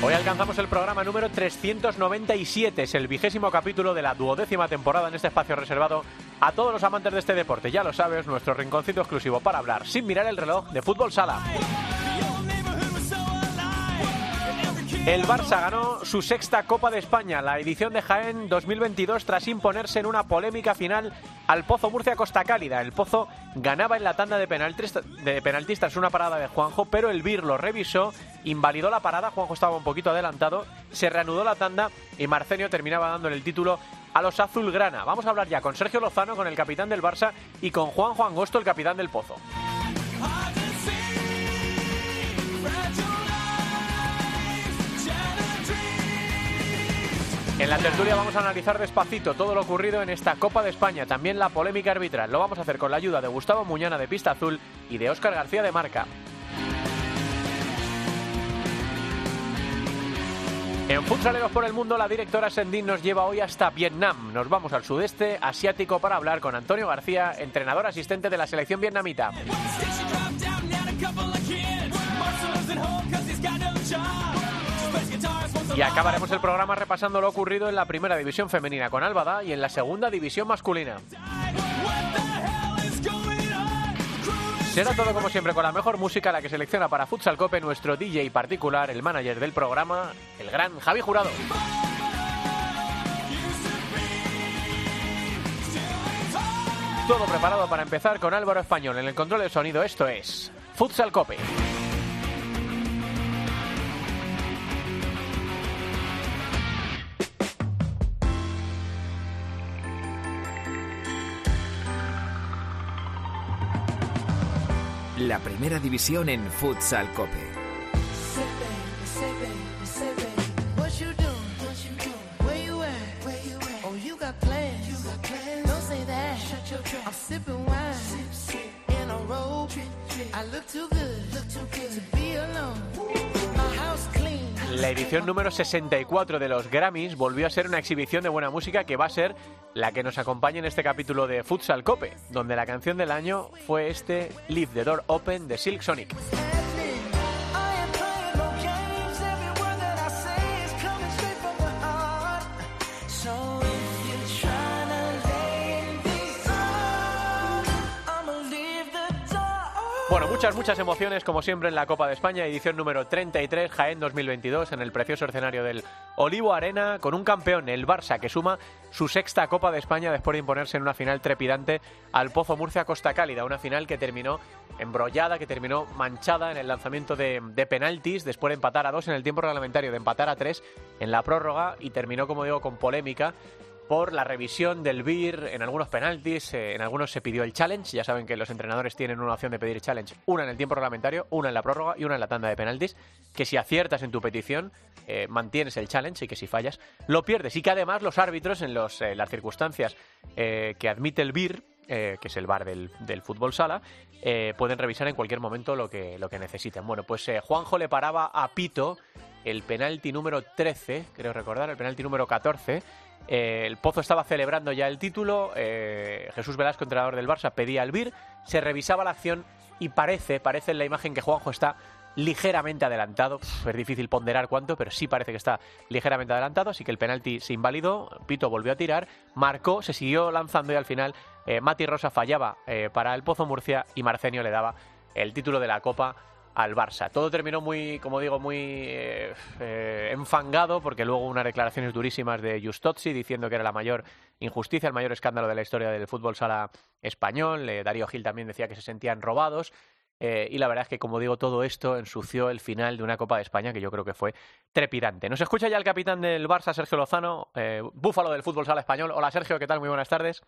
Hoy alcanzamos el programa número 397, es el vigésimo capítulo de la duodécima temporada en este espacio reservado a todos los amantes de este deporte. Ya lo sabes, nuestro rinconcito exclusivo para hablar sin mirar el reloj de fútbol sala. El Barça ganó su sexta Copa de España, la edición de Jaén 2022, tras imponerse en una polémica final al Pozo Murcia Costa Cálida. El Pozo ganaba en la tanda de, penaltistas, penaltistas una parada de Juanjo, pero el Bir lo revisó, invalidó la parada, Juanjo estaba un poquito adelantado, se reanudó la tanda y Marcenio terminaba dándole el título a los azulgrana. Vamos a hablar ya con Sergio Lozano, con el capitán del Barça, y con Juanjo Angosto, el capitán del Pozo. En la tertulia vamos a analizar despacito todo lo ocurrido en esta Copa de España, también la polémica arbitral. Lo vamos a hacer con la ayuda de Gustavo Muñana de Pista Azul y de Óscar García de Marca. En Futsaleros por el Mundo, la directora Sendín nos lleva hoy hasta Vietnam. Nos vamos al sudeste asiático para hablar con Antonio García, entrenador asistente de la selección vietnamita. Y acabaremos el programa repasando lo ocurrido en la primera división femenina con Álvada y en la segunda división masculina. Será todo como siempre con la mejor música, la que selecciona para Futsal Cope nuestro DJ particular, el manager del programa, el gran Javi Jurado. Todo preparado para empezar con Álvaro Español en el control de sonido. Esto es Futsal Cope. La primera división en Futsal Cope. Edición número 64 de los Grammys volvió a ser una exhibición de buena música que va a ser la que nos acompaña en este capítulo de Futsal Cope, donde la canción del año fue este Leave the Door Open de Silk Sonic. Bueno, muchas, muchas emociones, como siempre, en la Copa de España, edición número 33, Jaén 2022, en el precioso escenario del Olivo Arena, con un campeón, el Barça, que suma su sexta Copa de España después de imponerse en una final trepidante al Pozo Murcia Costa Cálida, una final que terminó embrollada, que terminó manchada en el lanzamiento de, penaltis, después de empatar a dos en el tiempo reglamentario, de empatar a tres en la prórroga y terminó, como digo, con polémica por la revisión del BIR en algunos penaltis, eh, en algunos se pidió el challenge, ya saben que los entrenadores tienen una opción de pedir challenge, una en el tiempo reglamentario, una en la prórroga y una en la tanda de penaltis, que si aciertas en tu petición eh, mantienes el challenge y que si fallas lo pierdes y que además los árbitros en los, eh, las circunstancias que admite el BIR, que es el bar del, del fútbol sala, pueden revisar en cualquier momento lo que, lo que necesiten. Bueno, pues Juanjo le paraba a Pito el penalti número 13, creo recordar, el penalti número 14, eh, el Pozo estaba celebrando ya el título. Eh, Jesús Velasco, entrenador del Barça, pedía el BIR. Se revisaba la acción y parece, parece en la imagen que Juanjo está ligeramente adelantado. es difícil ponderar cuánto, pero sí parece que está ligeramente adelantado. Así que el penalti se invalidó. Pito volvió a tirar, marcó, se siguió lanzando y al final eh, Mati Rosa fallaba para el Pozo Murcia y Marcenio le daba el título de la Copa al Barça. Todo terminó muy, como digo, muy eh, eh, enfangado porque luego unas declaraciones durísimas de Justozzi diciendo que era la mayor injusticia, el mayor escándalo de la historia del fútbol sala español. Eh, Darío Gil también decía que se sentían robados. Y la verdad es que, como digo, todo esto ensució el final de una Copa de España que yo creo que fue trepidante. Nos escucha ya el capitán del Barça, Sergio Lozano, búfalo del fútbol sala español. Hola Sergio, ¿qué tal? Muy buenas tardes.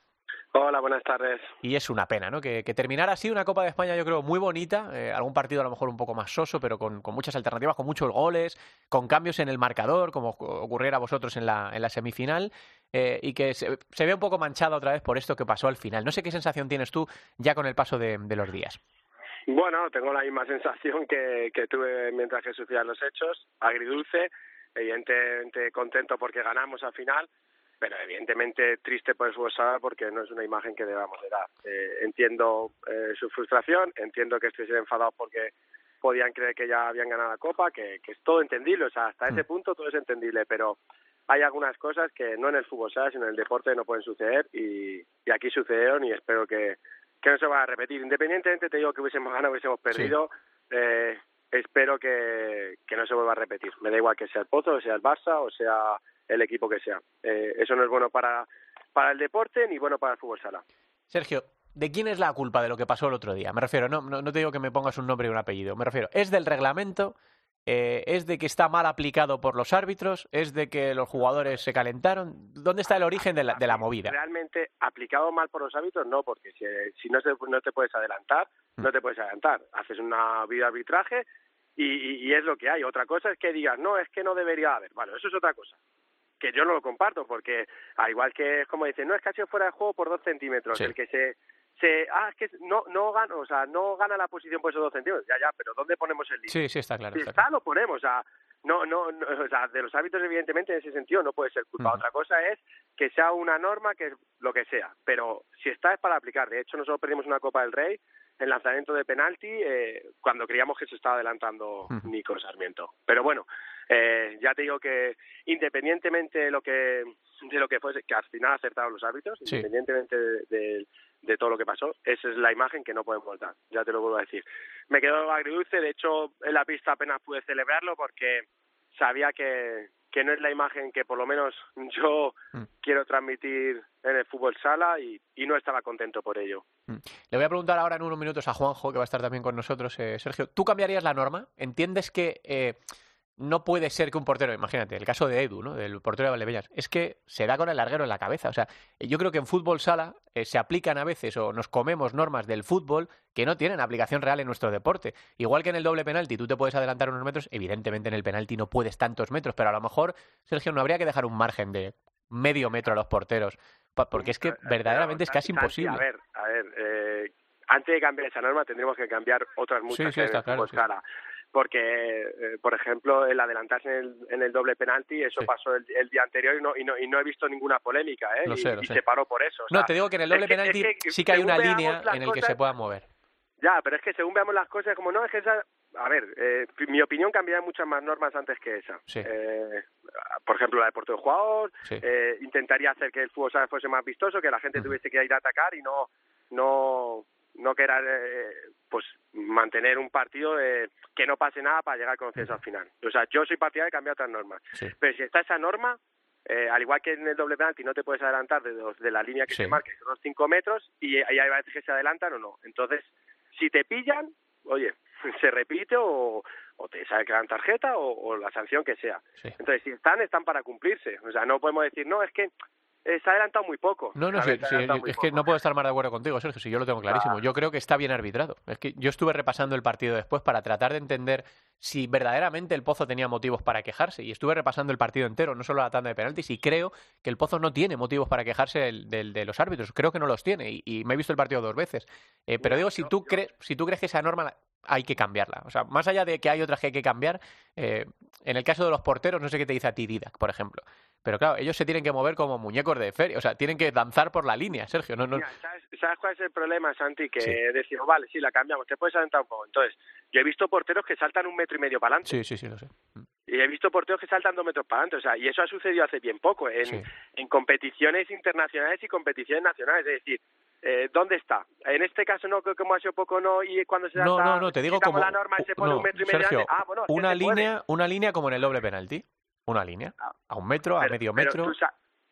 Hola, buenas tardes. Y es una pena, ¿no? Que, terminara así una Copa de España, yo creo, muy bonita. Eh, algún partido a lo mejor un poco más soso, pero con, muchas alternativas, con muchos goles, con cambios en el marcador, como ocurriera a vosotros en la, en la semifinal. eh, y que se, ve un poco manchada otra vez por esto que pasó al final. No sé qué sensación tienes tú ya con el paso de, los días. Bueno, tengo la misma sensación que, que tuve mientras que sucedían los hechos, agridulce, evidentemente contento porque ganamos al final, pero evidentemente triste por el fútbol porque no es una imagen que debamos de dar. Eh, entiendo eh, su frustración, entiendo que estuviesen enfadados porque podían creer que ya habían ganado la Copa, que, que es todo entendible, o sea, hasta ese mm. punto todo es entendible, pero hay algunas cosas que no en el fútbol sala, sino en el deporte no pueden suceder y, y aquí sucedieron y espero que, que no se vaya a repetir. Independientemente, te digo que hubiésemos ganado, hubiésemos perdido, eh, espero que, que no se vuelva a repetir. Me da igual que sea el Pozo, sea el Barça o sea el equipo que sea. Eh, eso no es bueno para, para el deporte ni bueno para el fútbol sala. Sergio, ¿de quién es la culpa de lo que pasó el otro día? Me refiero, no, no, te digo que me pongas un nombre y un apellido, me refiero, ¿es del reglamento? Eh, ¿Es de que está mal aplicado por los árbitros? ¿Es de que los jugadores se calentaron? ¿Dónde está el origen de la, de la movida? Realmente, aplicado mal por los árbitros, no, porque si, si no, no te puedes adelantar, mm. no te puedes adelantar. Haces una vida arbitraje y, y, es lo que hay. Otra cosa es que digas, no, es que no debería haber. Bueno, eso es otra cosa que yo no lo comparto, porque al igual que es como dicen, no es que ha sido fuera de juego por dos centímetros, el que se, se, ah, es que no, no gana, o sea, no gana la posición por esos dos centímetros, ya, ya, pero ¿dónde ponemos el límite? Sí, sí, está claro. Si está, lo ponemos, o sea, no, no, o sea, de los hábitos evidentemente en ese sentido no puede ser culpa. Otra cosa es que sea una norma que es lo que sea, pero si está es para aplicar. De hecho, nosotros perdimos una Copa del Rey el lanzamiento de penalti eh, cuando creíamos que se estaba adelantando Nico Sarmiento. Pero bueno, eh, ya te digo que independientemente de lo que de lo que fuese, que al final acertaron los hábitos, independientemente de, de, todo lo que pasó, esa es la imagen que no podemos dar, ya te lo vuelvo a decir. Me quedó agridulce, de hecho en la pista apenas pude celebrarlo porque sabía que, que no es la imagen que por lo menos yo mm. quiero transmitir en el fútbol sala y, y, no estaba contento por ello. Mm. Le voy a preguntar ahora en unos minutos a Juanjo, que va a estar también con nosotros. Eh, Sergio, ¿tú cambiarías la norma? ¿Entiendes que eh, no puede ser que un portero, imagínate, el caso de Edu, ¿no? del portero de Valdebellas, es que se da con el larguero en la cabeza. O sea, yo creo que en fútbol sala eh, se aplican a veces o nos comemos normas del fútbol que no tienen aplicación real en nuestro deporte. Igual que en el doble penalti, tú te puedes adelantar unos metros, evidentemente en el penalti no puedes tantos metros, pero a lo mejor, Sergio, no habría que dejar un margen de medio metro a los porteros, porque es que verdaderamente es casi imposible. A ver, a ver, eh, antes de cambiar esa norma tendríamos que cambiar otras muchas sí, sí, está claro, sala porque, eh, por ejemplo, el adelantarse en el, en el doble penalti, eso pasó el, día anterior y no, y no, y, no, he visto ninguna polémica, ¿eh? y, se paró por eso. no, te digo que en el doble penalti sí que hay una línea en el que se pueda mover. Ya, pero es que según veamos las cosas, como no, es que esa... A ver, eh, mi opinión cambiaría muchas más normas antes que esa. Eh, por ejemplo, la de Puerto de Jugador, eh, intentaría hacer que el fútbol fuese más vistoso, que la gente tuviese que ir a atacar y no no no que era eh, pues mantener un partido eh, que no pase nada para llegar con consenso al final. O sea, yo soy partidario de cambiar otras normas. Pero si está esa norma, eh, al igual que en el doble penalti no te puedes adelantar de, de la línea que se marque, son los cinco metros, y ahí hay veces que se adelantan o no. Entonces, si te pillan, oye, se repite o, o te sale que dan tarjeta o, la sanción que sea. Entonces, si están, están para cumplirse. O sea, no podemos decir, no, es que se ha adelantado muy poco. No, no, es que no puedo estar más de acuerdo contigo, Sergio, si yo lo tengo clarísimo. Yo creo que está bien arbitrado. Es que yo estuve repasando el partido después para tratar de entender si verdaderamente el Pozo tenía motivos para quejarse. Y estuve repasando el partido entero, no solo la tanda de penaltis, y creo que el Pozo no tiene motivos para quejarse del, de los árbitros. Creo que no los tiene, y, me he visto el partido dos veces. Eh, pero digo, si tú, crees, si tú crees que esa norma hay que cambiarla. O sea, más allá de que hay otras que hay que cambiar, eh, en el caso de los porteros, no sé qué te dice a ti Didac, por ejemplo. Pero claro, ellos se tienen que mover como muñecos de feria, o sea, tienen que danzar por la línea, Sergio. No, no... ¿sabes, cuál es el problema, Santi? Que decimos, vale, sí, la cambiamos, te puedes adelantar un poco. Entonces, yo he visto porteros que saltan un metro y medio para adelante. Sí, sí, sí, lo sé. Mm. Y he visto porteros que saltan dos metros para adelante, o sea, y eso ha sucedido hace bien poco, en, en competiciones internacionales y competiciones nacionales. Es decir, eh, ¿dónde está? En este caso no, como ha sido poco no, y cuando se no, no, no, te digo como la norma se pone un metro y medio Sergio, ah, bueno, una línea, una línea como en el doble penalti una línea, ah. a un metro, a medio metro.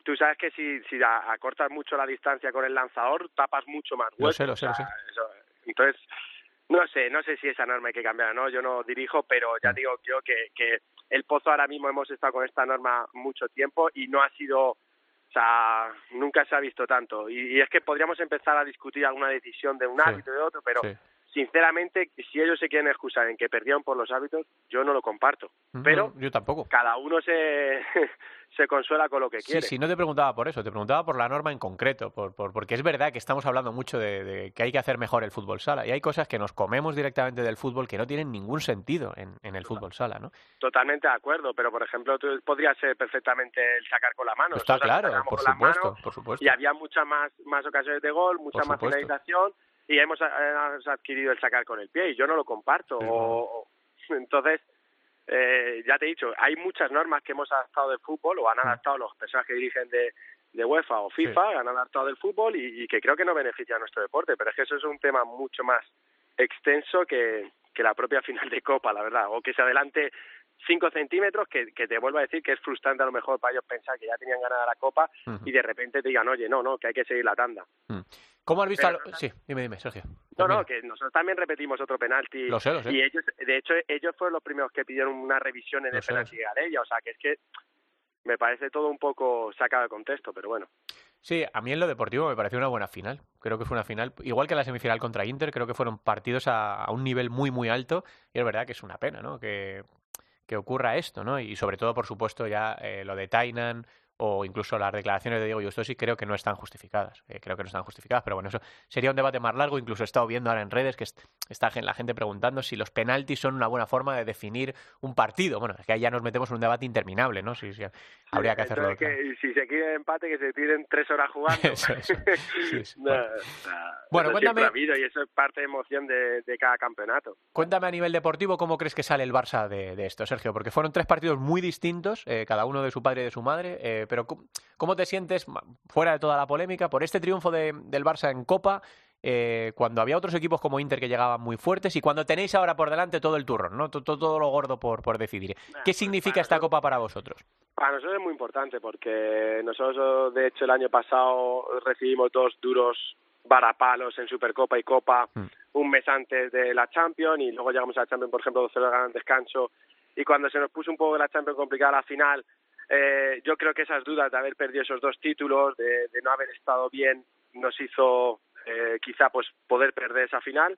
tú, sabes que si, si acortas mucho la distancia con el lanzador, tapas mucho más Lo sé, lo sé, entonces, no sé, no sé si esa norma hay que cambiar, ¿no? Yo no dirijo, pero ya mm. digo yo que, que el Pozo ahora mismo hemos estado con esta norma mucho tiempo y no ha sido, o sea, nunca se ha visto tanto. Y, es que podríamos empezar a discutir alguna decisión de un árbitro y de otro, pero sinceramente, si ellos se quieren excusar en que perdieron por los hábitos, yo no lo comparto. Pero yo tampoco. Cada uno se, se consuela con lo que quiere. Sí, sí, no te preguntaba por eso, te preguntaba por la norma en concreto, por, por porque es verdad que estamos hablando mucho de, que hay que hacer mejor el fútbol sala y hay cosas que nos comemos directamente del fútbol que no tienen ningún sentido en, en el fútbol sala, ¿no? Totalmente de acuerdo, pero por ejemplo, tú podrías ser perfectamente el sacar con la mano. Está claro, por supuesto, por supuesto. Y había muchas más, más ocasiones de gol, mucha más finalización y hemos, adquirido el sacar con el pie y yo no lo comparto. entonces, eh, ya te he dicho, hay muchas normas que hemos adaptado del fútbol o han adaptado los personas que dirigen de, de UEFA o FIFA, han adaptado del fútbol y, que creo que no beneficia a nuestro deporte, pero es que eso es un tema mucho más extenso que, que la propia final de Copa, la verdad, o que se adelante cinco centímetros que, que, te vuelvo a decir que es frustrante a lo mejor para ellos pensar que ya tenían ganada la copa y de repente te digan, oye, no, no, que hay que seguir la tanda. ¿Cómo has visto? Sí, dime, dime, Sergio. No, no, que nosotros también repetimos otro penalti. Lo sé, lo sé. Y ellos, de hecho, ellos fueron los primeros que pidieron una revisión en el penalti de Galella. O sea, que es que me parece todo un poco sacado de contexto, pero bueno. Sí, a mí en lo deportivo me pareció una buena final. Creo que fue una final, igual que la semifinal contra Inter, creo que fueron partidos a, un nivel muy, muy alto. Y es verdad que es una pena, ¿no? Que, que ocurra esto, ¿no? Y sobre todo, por supuesto, ya eh, lo de Tainan o incluso las declaraciones de Diego Justosi creo que no están justificadas. Eh, creo que no están justificadas, pero bueno, eso sería un debate más largo. Incluso he estado viendo ahora en redes que está la gente preguntando si los penaltis son una buena forma de definir un partido. Bueno, es que ahí ya nos metemos en un debate interminable, ¿no? Si, habría que hacerlo. Que, si se quiere empate, que se tiren tres horas jugando. bueno, cuéntame. y eso es parte de emoción de, cada campeonato. Cuéntame a nivel deportivo cómo crees que sale el Barça de, esto, Sergio, porque fueron tres partidos muy distintos, eh, cada uno de su padre y de su madre. Eh, pero ¿cómo te sientes, fuera de toda la polémica, por este triunfo de, del Barça en Copa, eh, cuando había otros equipos como Inter que llegaban muy fuertes y cuando tenéis ahora por delante todo el turrón, ¿no? todo, todo lo gordo por, por decidir? ¿Qué significa esta Copa para vosotros? Para nosotros es muy importante porque nosotros, de hecho, el año pasado recibimos dos duros varapalos en Supercopa y Copa mm. un mes antes de la Champions y luego llegamos a la Champions, por ejemplo, 2-0 ganan descanso y cuando se nos puso un poco la Champions complicada la final, eh, yo creo que esas dudas de haber perdido esos dos títulos, de, no haber estado bien, nos hizo eh, quizá pues poder perder esa final.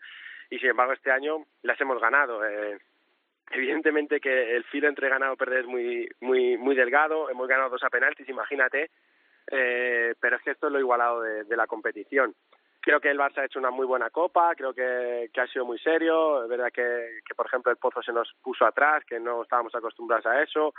Y sin embargo este año las hemos ganado. Eh, evidentemente que el filo entre ganar o perder es muy muy muy delgado, hemos ganado dos a penaltis, imagínate, eh, pero es que esto es lo igualado de, la competición. Creo que el Barça ha hecho una muy buena copa, creo que, que ha sido muy serio, es verdad que, que por ejemplo el Pozo se nos puso atrás, que no estábamos acostumbrados a eso,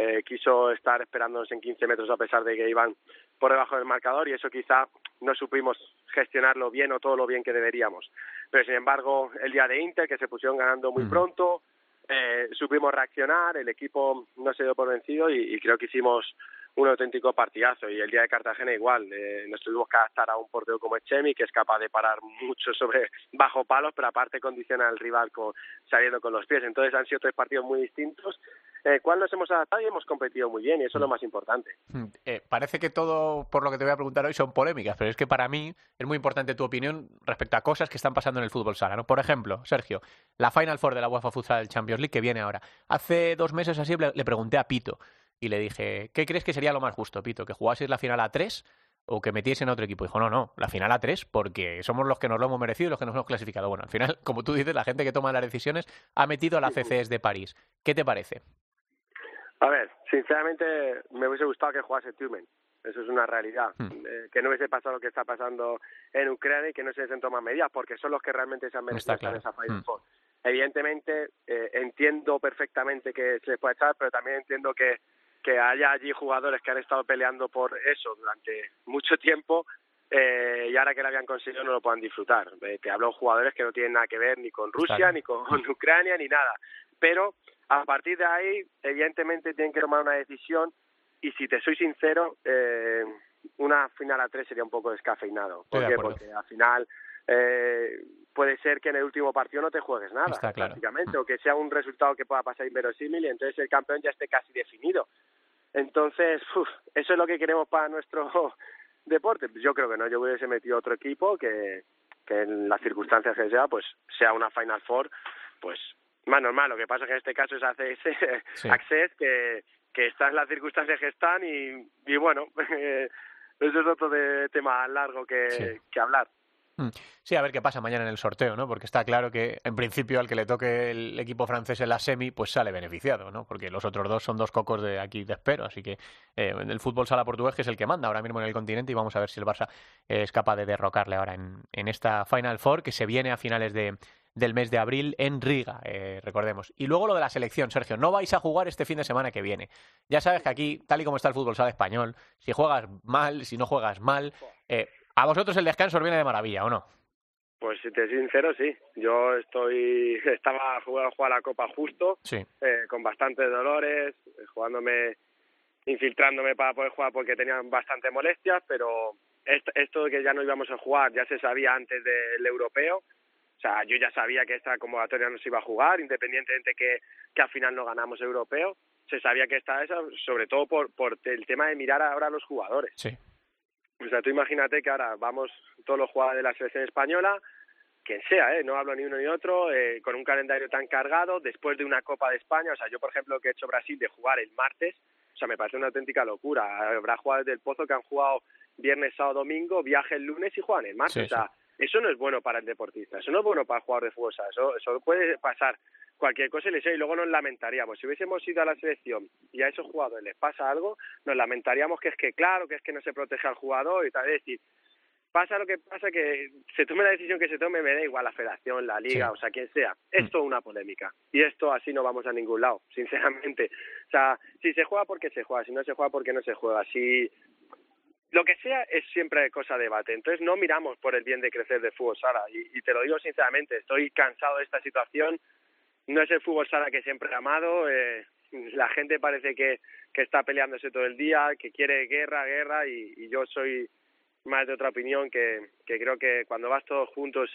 eh, quiso estar esperándonos en 15 metros a pesar de que iban por debajo del marcador y eso quizá no supimos gestionarlo bien o todo lo bien que deberíamos. Pero sin embargo, el día de Inter, que se pusieron ganando muy pronto, eh, supimos reaccionar, el equipo no se dio por vencido y creo que hicimos un auténtico partidazo. Y el día de Cartagena igual eh, nos tuvimos que adaptar a un portero como Echemi que es capaz de parar mucho sobre bajo palos pero aparte condiciona al rival con, saliendo con los pies. Entonces han sido tres partidos muy distintos eh, cual nos hemos adaptado y hemos competido muy bien y eso es lo mm. más importante mm, eh, parece que todo por lo que te voy a preguntar hoy son polémicas pero es que para mí es muy importante tu opinión respecto a cosas que están pasando en el fútbol sala ¿no? por ejemplo Sergio la Final Four de la UEFA Futsal Champions League que viene ahora hace dos meses así le pregunté a Pito y le dije, ¿qué crees que sería lo más justo, Pito? ¿Que jugases la final a tres o que metiesen a otro equipo? Dijo, no, no, la final a tres porque somos los que nos lo hemos merecido y los que nos hemos clasificado. Bueno, al final, como tú dices, la gente que toma las decisiones ha metido a la CCS de París. ¿Qué te parece? A ver, sinceramente me hubiese gustado que jugase Tumen. Eso es una realidad. Hmm. Eh, que no hubiese pasado lo que está pasando en Ucrania y que no se hubiesen tomado medidas, porque son los que realmente se han merecido en esa hmm. Four. Evidentemente, eh, entiendo perfectamente que se les puede echar, pero también entiendo que que haya allí jugadores que han estado peleando por eso durante mucho tiempo eh, y ahora que lo habían conseguido no lo puedan disfrutar. Eh, te hablo de jugadores que no tienen nada que ver ni con Rusia, ni con Ucrania, ni nada. Pero a partir de ahí, evidentemente tienen que tomar una decisión y si te soy sincero, eh, una final a tres sería un poco descafeinado. ¿Por qué? Porque al final eh, puede ser que en el último partido no te juegues nada, prácticamente, o que sea un resultado que pueda pasar inverosímil y entonces el campeón ya esté casi definido. Entonces, eso es lo que queremos para nuestro deporte. Yo creo que no, yo hubiese metido otro equipo que, que en las circunstancias que sea, pues sea una Final Four, pues más normal. Lo que pasa es que en este caso es ACS, Access, que, que están las circunstancias que están y, y bueno, eso es otro de tema largo que, que hablar. Mm. Sí, a ver qué pasa mañana en el sorteo, ¿no? Porque está claro que, en principio, al que le toque el equipo francés en la semi, pues sale beneficiado, ¿no? Porque los otros dos son dos cocos de aquí de espero. Así que eh, el fútbol sala portugués, que es el que manda ahora mismo en el continente, y vamos a ver si el Barça es capaz de derrocarle ahora en, en esta Final Four, que se viene a finales de, del mes de abril en Riga, eh, recordemos. Y luego lo de la selección, Sergio, no vais a jugar este fin de semana que viene. Ya sabes que aquí, tal y como está el fútbol sala español, si juegas mal, si no juegas mal, eh, a vosotros el descanso os viene de maravilla, ¿o no? Pues si te soy sincero, sí. Yo estoy, estaba jugando a jugar la Copa justo, Sí. eh, con bastantes dolores, eh, jugándome, infiltrándome para poder jugar porque tenían bastantes molestias, pero esto, esto de que ya no íbamos a jugar ya se sabía antes del europeo. O sea, yo ya sabía que esta convocatoria no se iba a jugar, independientemente que, que al final no ganamos europeo. Se sabía que estaba esa, sobre todo por, por el tema de mirar ahora a los jugadores. Sí. O sea, tú imagínate que ahora vamos todos los jugadores de la selección española, quien sea, ¿eh? no hablo ni uno ni otro, eh, con un calendario tan cargado, después de una Copa de España, o sea, yo por ejemplo que he hecho Brasil de jugar el martes, o sea, me parece una auténtica locura. Habrá jugadores del Pozo que han jugado viernes, sábado, domingo, viaje el lunes y juegan el martes. Sí, o sea, eso no es bueno para el deportista, eso no es bueno para el jugador de fútbol, o sea, eso, eso puede pasar cualquier cosa y les y luego nos lamentaríamos. Si hubiésemos ido a la selección y a esos jugadores les pasa algo, nos lamentaríamos que es que, claro, que es que no se protege al jugador y tal. Es decir, pasa lo que pasa, que se tome la decisión que se tome, me da igual la federación, la liga, Sí. o sea, quien sea. Es toda una polémica. Y esto así no vamos a ningún lado, sinceramente. O sea, si se juega porque se juega, si no se juega porque no se juega. Si lo que sea es siempre cosa de debate. Entonces no miramos por el bien de crecer de fútbol sala. Y, te lo digo sinceramente, estoy cansado de esta situación. No es el fútbol sala que siempre he amado. Eh, la gente parece que, que está peleándose todo el día, que quiere guerra, guerra, y, y yo soy más de otra opinión que, que creo que cuando vas todos juntos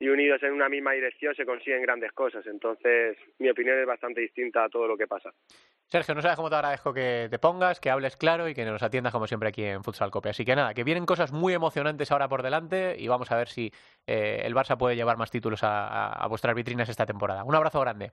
y unidos en una misma dirección se consiguen grandes cosas. Entonces, mi opinión es bastante distinta a todo lo que pasa. Sergio, no sabes cómo te agradezco que te pongas, que hables claro y que nos atiendas como siempre aquí en Futsal Cope. Así que nada, que vienen cosas muy emocionantes ahora por delante y vamos a ver si eh, el Barça puede llevar más títulos a, a- a vuestras vitrinas esta temporada. Un abrazo grande.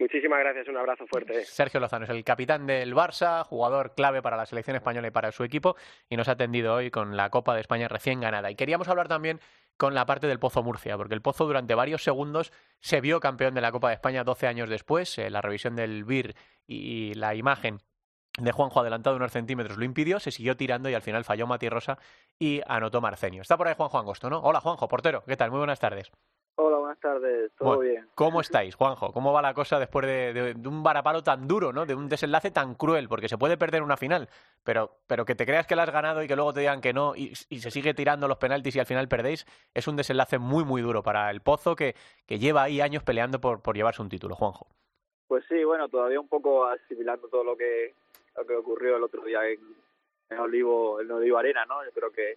Muchísimas gracias, un abrazo fuerte. Sergio Lozano es el capitán del Barça, jugador clave para la selección española y para su equipo, y nos ha atendido hoy con la Copa de España recién ganada. Y queríamos hablar también con la parte del Pozo Murcia, porque el Pozo durante varios segundos se vio campeón de la Copa de España 12 años después. Eh, la revisión del BIR y la imagen de Juanjo adelantado unos centímetros lo impidió, se siguió tirando y al final falló Mati Rosa y anotó Marcenio. Está por ahí Juanjo Angosto, ¿no? Hola Juanjo, portero, ¿qué tal? Muy buenas tardes. Hola, buenas tardes. ¿Todo Bueno, bien? ¿Cómo estáis, Juanjo? ¿Cómo va la cosa después de, de- de un varapalo tan duro, ¿no? De un desenlace tan cruel, porque se puede perder una final, pero, pero que te creas que la has ganado y que luego te digan que no y, y se sigue tirando los penaltis y al final perdéis, es un desenlace muy, muy duro para el Pozo que, que lleva ahí años peleando por, por llevarse un título, Juanjo. Pues sí, bueno, todavía un poco asimilando todo lo que lo que ocurrió el otro día en, en Olivo en Olivo Arena, ¿no? Yo creo que,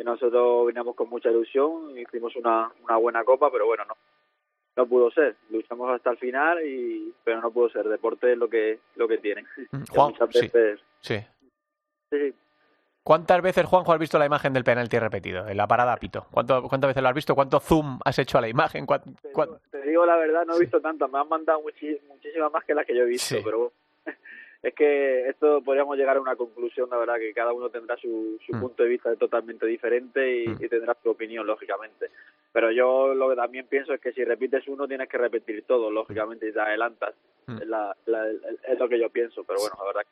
que nosotros veníamos con mucha ilusión, hicimos una, una buena copa, pero bueno, no no pudo ser. Luchamos hasta el final y pero no pudo ser. Deporte es lo que lo que tiene. Mm, Juan, sí, veces sí. ¿Cuántas veces, Juanjo, has visto la imagen del penalti repetido, en la parada Pito? ¿Cuánto, ¿Cuántas veces lo has visto? ¿Cuánto zoom has hecho a la imagen? ¿Cuán- Te digo, te digo la verdad, no he Sí. visto tantas, me han mandado muchísimas más que las que yo he visto, Sí. pero es que esto podríamos llegar a una conclusión, la verdad, que cada uno tendrá su, su Mm. punto de vista totalmente diferente y, Mm. y tendrá su opinión, lógicamente. Pero yo lo que también pienso es que si repites uno tienes que repetir todo, lógicamente, y te adelantas. Mm. Es, la- la- es lo que yo pienso, pero bueno, la verdad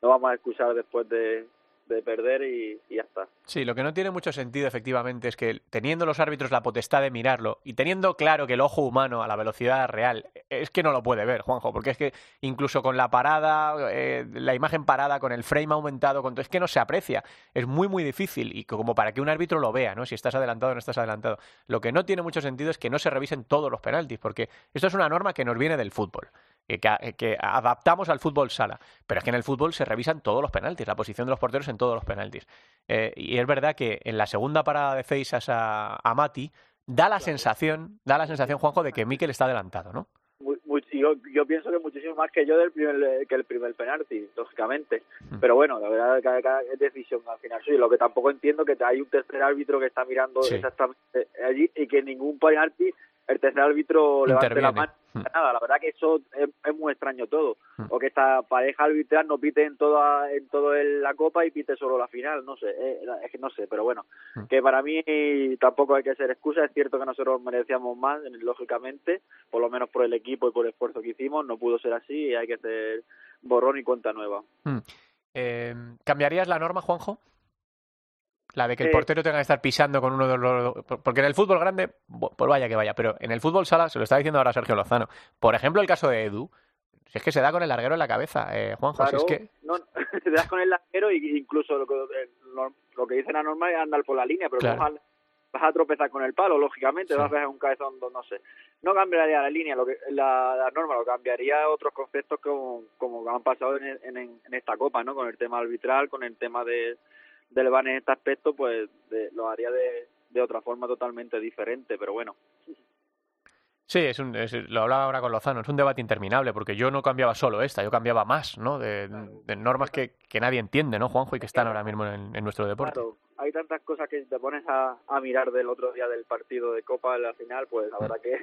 no vamos a excusar después de, de perder y, ya está. Sí, lo que no tiene mucho sentido, efectivamente, es que teniendo los árbitros la potestad de mirarlo y teniendo claro que el ojo humano a la velocidad real es que no lo puede ver, Juanjo, porque es que incluso con la parada, eh, la imagen parada, con el frame aumentado, con es que no se aprecia. Es muy, muy difícil y como para que un árbitro lo vea, ¿no? Si estás adelantado o no estás adelantado. Lo que no tiene mucho sentido es que no se revisen todos los penaltis, porque esto es una norma que nos viene del fútbol. Que, que- adaptamos al fútbol sala, pero es que en el fútbol se revisan todos los penaltis, la posición de los porteros en todos los penaltis. Eh, y es verdad que en la segunda parada de Feisas a, a Mati da la sensación, da la sensación, Juanjo, de que Mikel está adelantado, ¿no? Yo, yo pienso que muchísimo más que yo del primer que el primer penalti, lógicamente. Mm. Pero bueno, la verdad cada, cada es decisión al final suya. Lo que tampoco entiendo que hay un tercer árbitro que está mirando Sí. exactamente allí y que ningún penalti el tercer árbitro levante la mano. Mm. Nada, la verdad que eso es, es muy extraño todo. Mm. O que esta pareja arbitral no pite en toda en todo el- la copa y pite solo la final, no sé, eh, es que no sé, pero bueno, Mm. que para mí tampoco hay que ser excusa, es cierto que nosotros merecíamos más, lógicamente, por lo menos por el equipo y por el esfuerzo que hicimos, no pudo ser así y hay que hacer borrón y cuenta nueva. Eh, ¿Cambiarías la norma, Juanjo? La de que el portero tenga que estar pisando con uno de los... Porque en el fútbol grande, pues vaya que vaya, pero en el fútbol sala, se lo está diciendo ahora Sergio Lozano, por ejemplo el caso de Edu, si es que se da con el larguero en la cabeza, eh, Juanjo, si Claro, es que... no, te das con el larguero y incluso lo que, lo, lo que dice la norma es andar por la línea, pero Claro. vas, a, vas a tropezar con el palo, lógicamente, Sí. vas a dejar un cabezón, no sé. No cambiaría la línea, lo que, la, la norma, lo cambiaría otros conceptos como, como han pasado en, en, en esta copa, ¿no? Con el tema arbitral, con el tema de, del VAR en este aspecto, pues de- lo haría de, de otra forma totalmente diferente, pero bueno. Sí, es un, es- lo hablaba ahora con Lozano, es un debate interminable, porque yo no cambiaba solo esta, yo cambiaba más, ¿no? De, de normas que, que nadie entiende, ¿no, Juanjo? Y que están ahora mismo en, en nuestro deporte. Claro, hay tantas cosas que si te pones a, a mirar del otro día del partido de Copa en la final, pues Mm. la verdad que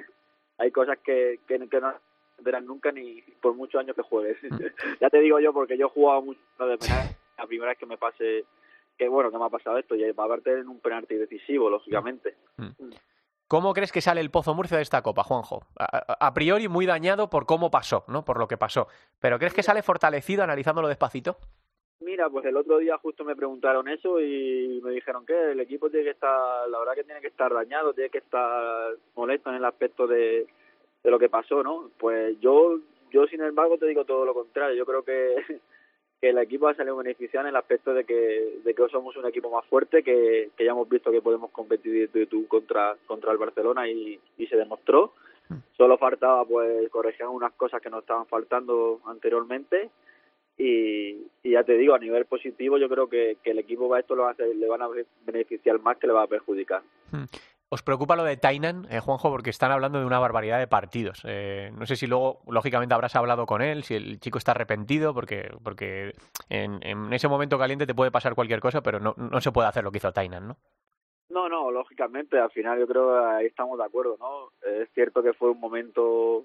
hay cosas que, que, que no verán nunca ni por muchos años que juegues. Mm. ya te digo yo, porque yo he jugado mucho de penal, la primera vez que me pase, que bueno, que me ha pasado esto, y va a verte en un penalti decisivo, lógicamente. ¿Cómo crees que sale el Pozo Murcia de esta Copa, Juanjo? A, a- a priori muy dañado por cómo pasó, ¿no? Por lo que pasó. ¿Pero crees que sale fortalecido analizándolo despacito? Mira, pues el otro día justo me preguntaron eso y me dijeron que el equipo tiene que estar, la verdad que tiene que estar dañado, tiene que estar molesto en el aspecto de, de lo que pasó, ¿no? Pues yo, yo sin embargo te digo todo lo contrario, yo creo que, que el equipo ha salido beneficiado en el aspecto de que, de que somos un equipo más fuerte, que, que ya hemos visto que podemos competir de tú contra, contra el Barcelona y, y se demostró. Solo faltaba pues corregir unas cosas que nos estaban faltando anteriormente y, y ya te digo, a nivel positivo yo creo que, que el equipo va esto lo va a hacer- le van a beneficiar más que le va a perjudicar. ¿Os preocupa lo de Tainan, eh, Juanjo? Porque están hablando de una barbaridad de partidos. Eh, no sé si luego, lógicamente, habrás hablado con él, si el chico está arrepentido, porque, porque en, en ese momento caliente te puede pasar cualquier cosa, pero no, no se puede hacer lo que hizo Tainan, ¿no? No, no, lógicamente, al final yo creo que ahí estamos de acuerdo, ¿no? Es cierto que fue un momento,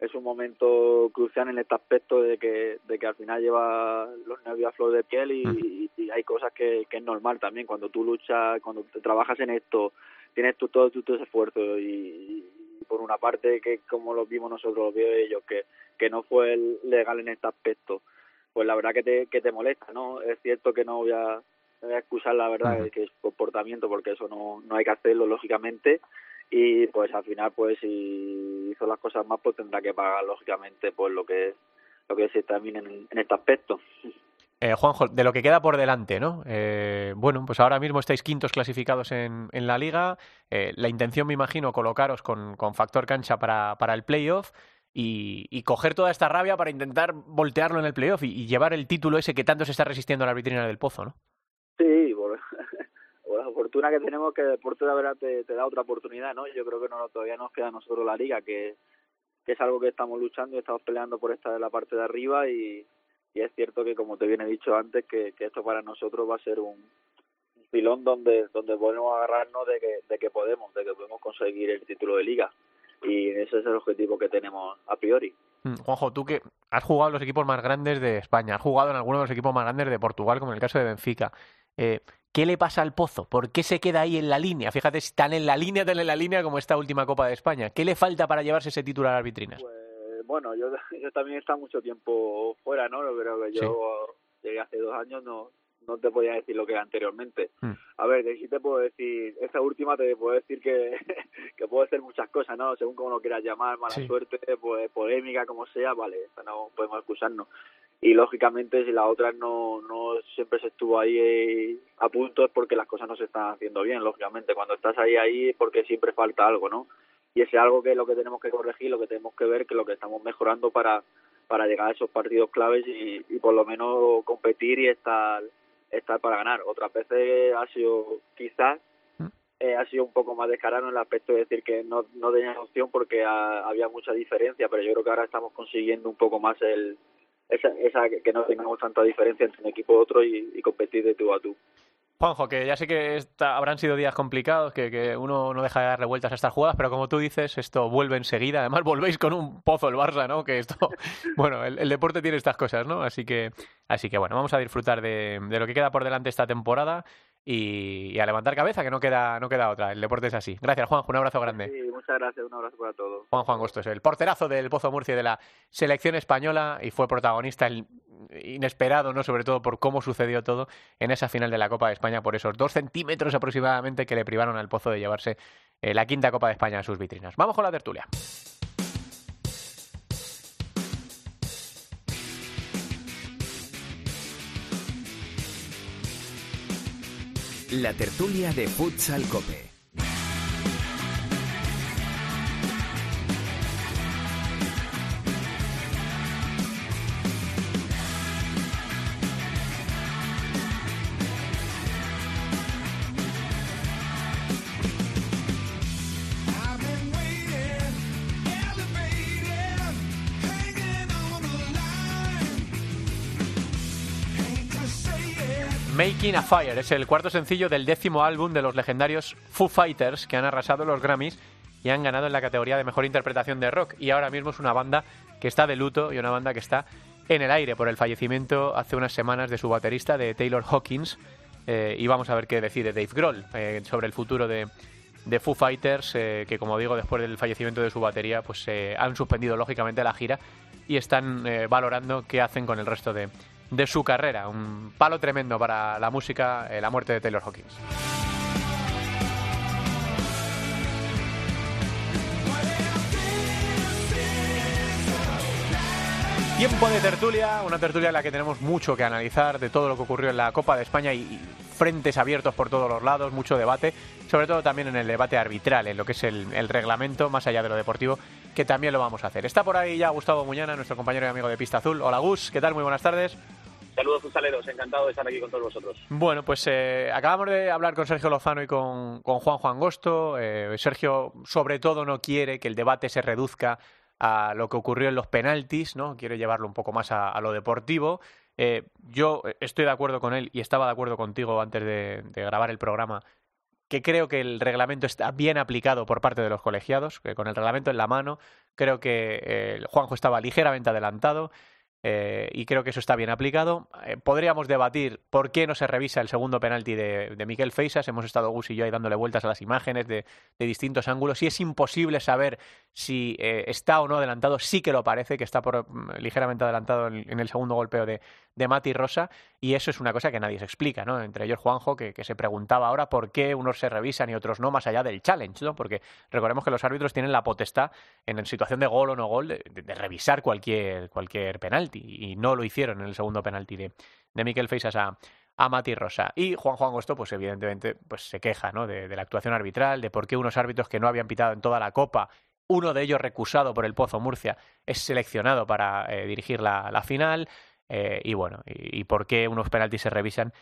es un momento crucial en este aspecto de que, de que al final lleva los nervios a flor de piel y, y hay cosas que, que es normal también, cuando tú luchas, cuando te trabajas en esto, tienes tú todo tu, tu esfuerzo y, y por una parte que como lo vimos nosotros, lo vio ellos, que, que no fue legal en este aspecto, pues la verdad que te, que te molesta, ¿no? Es cierto que no voy a, no voy a excusar la verdad que es comportamiento porque eso no, no hay que hacerlo lógicamente y pues al final pues si hizo las cosas más pues tendrá que pagar lógicamente pues lo que lo que se también en, en este aspecto Eh, Juanjo, de lo que queda por delante, ¿no? Eh, bueno, pues ahora mismo estáis quintos clasificados en, la liga. Eh, la intención, me imagino, colocaros con, factor cancha para, el playoff y, y coger toda esta rabia para intentar voltearlo en el playoff y, llevar el título ese que tanto se está resistiendo a la vitrina del pozo, ¿no? sí por, la fortuna que tenemos que el deporte de verdad te, te da otra oportunidad no yo creo que no todavía nos queda a nosotros la liga que, que es algo que estamos luchando y estamos peleando por esta de la parte de arriba y, y es cierto que como te viene dicho antes que, que esto para nosotros va a ser un, un pilón donde donde podemos agarrarnos de que, de que podemos de que podemos conseguir el título de liga y ese es el objetivo que tenemos a priori Mm, Juanjo, tú que has jugado en los equipos más grandes de España, has jugado en algunos de los equipos más grandes de Portugal, como en el caso de Benfica. Eh, ¿Qué le pasa al Pozo? ¿Por qué se queda ahí en la línea? Fíjate, si tan en la línea, tan en la línea como esta última Copa de España. ¿Qué le falta para llevarse ese título a las vitrinas? Pues bueno, yo, yo también he estado mucho tiempo fuera, ¿no? Pero que yo llegué hace dos años, no no te podía decir lo que era anteriormente. Mm. A ver, de sí te puedo decir, esta última te puedo decir que, que puede ser muchas cosas, ¿no? Según como lo quieras llamar, mala Sí. suerte, pues polémica, como sea, vale, no podemos excusarnos. Y lógicamente si la otra no, no siempre se estuvo ahí eh, a punto es porque las cosas no se están haciendo bien, lógicamente. Cuando estás ahí, ahí es porque siempre falta algo, ¿no? Y ese es algo que es lo que tenemos que corregir, lo que tenemos que ver, que lo que estamos mejorando para, para llegar a esos partidos claves y, y por lo menos competir y estar, estar para ganar. Otras veces ha sido quizás eh, ha sido un poco más descarado en el aspecto de decir que no, no tenía opción porque ha- había mucha diferencia, pero yo creo que ahora estamos consiguiendo un poco más el esa, esa que no tengamos tanta diferencia entre un equipo y otro y, y competir de tú a tú. Juanjo, que ya sé que habrán sido días complicados, que, uno no deja de darle vueltas a estas jugadas, pero como tú dices, esto vuelve enseguida. Además, volvéis con un pozo el Barça, ¿no? Que esto, bueno, el, deporte tiene estas cosas, ¿no? Así que, así que bueno, vamos a disfrutar de, de lo que queda por delante esta temporada y, a levantar cabeza, que no queda, no queda otra. El deporte es así. Gracias, Juan. Un abrazo grande. Sí, muchas gracias. Un abrazo para todos. Juan Juan Gostos, el porterazo del Pozo Murcia de la selección española y fue protagonista inesperado, ¿no? Sobre todo por cómo sucedió todo en esa final de la Copa de España, por esos dos centímetros aproximadamente que le privaron al Pozo de llevarse eh, la quinta Copa de España a sus vitrinas. Vamos con la tertulia. La tertulia de Futsal Cope. Making a Fire es el cuarto sencillo del décimo álbum de los legendarios Foo Fighters que han arrasado los Grammys y han ganado en la categoría de mejor interpretación de rock. Y ahora mismo es una banda que está de luto y una banda que está en el aire por el fallecimiento hace unas semanas de su baterista, de Taylor Hawkins. Eh, y vamos a ver qué decide Dave Grohl eh, sobre el futuro de, de Foo Fighters, eh, que como digo, después del fallecimiento de su batería, pues han suspendido lógicamente la gira y están valorando qué hacen con el resto de, de su carrera. Un palo tremendo para la música, eh, la muerte de Taylor Hawkins. Tiempo de tertulia, una tertulia en la que tenemos mucho que analizar de todo lo que ocurrió en la Copa de España y, frentes abiertos por todos los lados, mucho debate, sobre todo también en el debate arbitral, en lo que es el, el reglamento, más allá de lo deportivo, que también lo vamos a hacer. Está por ahí ya Gustavo Muñana, nuestro compañero y amigo de Pista Azul. Hola Gus, ¿qué tal? Muy buenas tardes. Saludos, Fusaleros. Encantado de estar aquí con todos vosotros. Bueno, pues eh, acabamos de hablar con Sergio Lozano y con, Juan Juan Gosto. Eh, Sergio, sobre todo, no quiere que el debate se reduzca a lo que ocurrió en los penaltis, ¿no? Quiere llevarlo un poco más a, lo deportivo. Eh, yo estoy de acuerdo con él y estaba de acuerdo contigo antes de, grabar el programa que creo que el reglamento está bien aplicado por parte de los colegiados, que con el reglamento en la mano, creo que Juanjo estaba ligeramente adelantado. Eh, y creo que eso está bien aplicado. Eh, podríamos debatir por qué no se revisa el segundo penalti de, de Miguel Feisas. Hemos estado Gus y yo ahí dándole vueltas a las imágenes de, distintos ángulos y es imposible saber si eh, está o no adelantado. Sí que lo parece, que está por, mm, ligeramente adelantado en, el segundo golpeo de, de Mati Rosa y eso es una cosa que nadie se explica, ¿no? Entre ellos Juanjo, que, se preguntaba ahora por qué unos se revisan y otros no, más allá del challenge, ¿no? Porque recordemos que los árbitros tienen la potestad en situación de gol o no gol de, revisar cualquier, cualquier penalti y no lo hicieron en el segundo penalti de, de Miquel Feisas a, a Mati Rosa. Y Juan Juan Gosto, pues evidentemente, pues se queja ¿no? de, la actuación arbitral, de por qué unos árbitros que no habían pitado en toda la Copa, uno de ellos recusado por el Pozo Murcia, es seleccionado para eh, dirigir la, la final. Eh, y bueno, y, por qué unos penaltis se revisan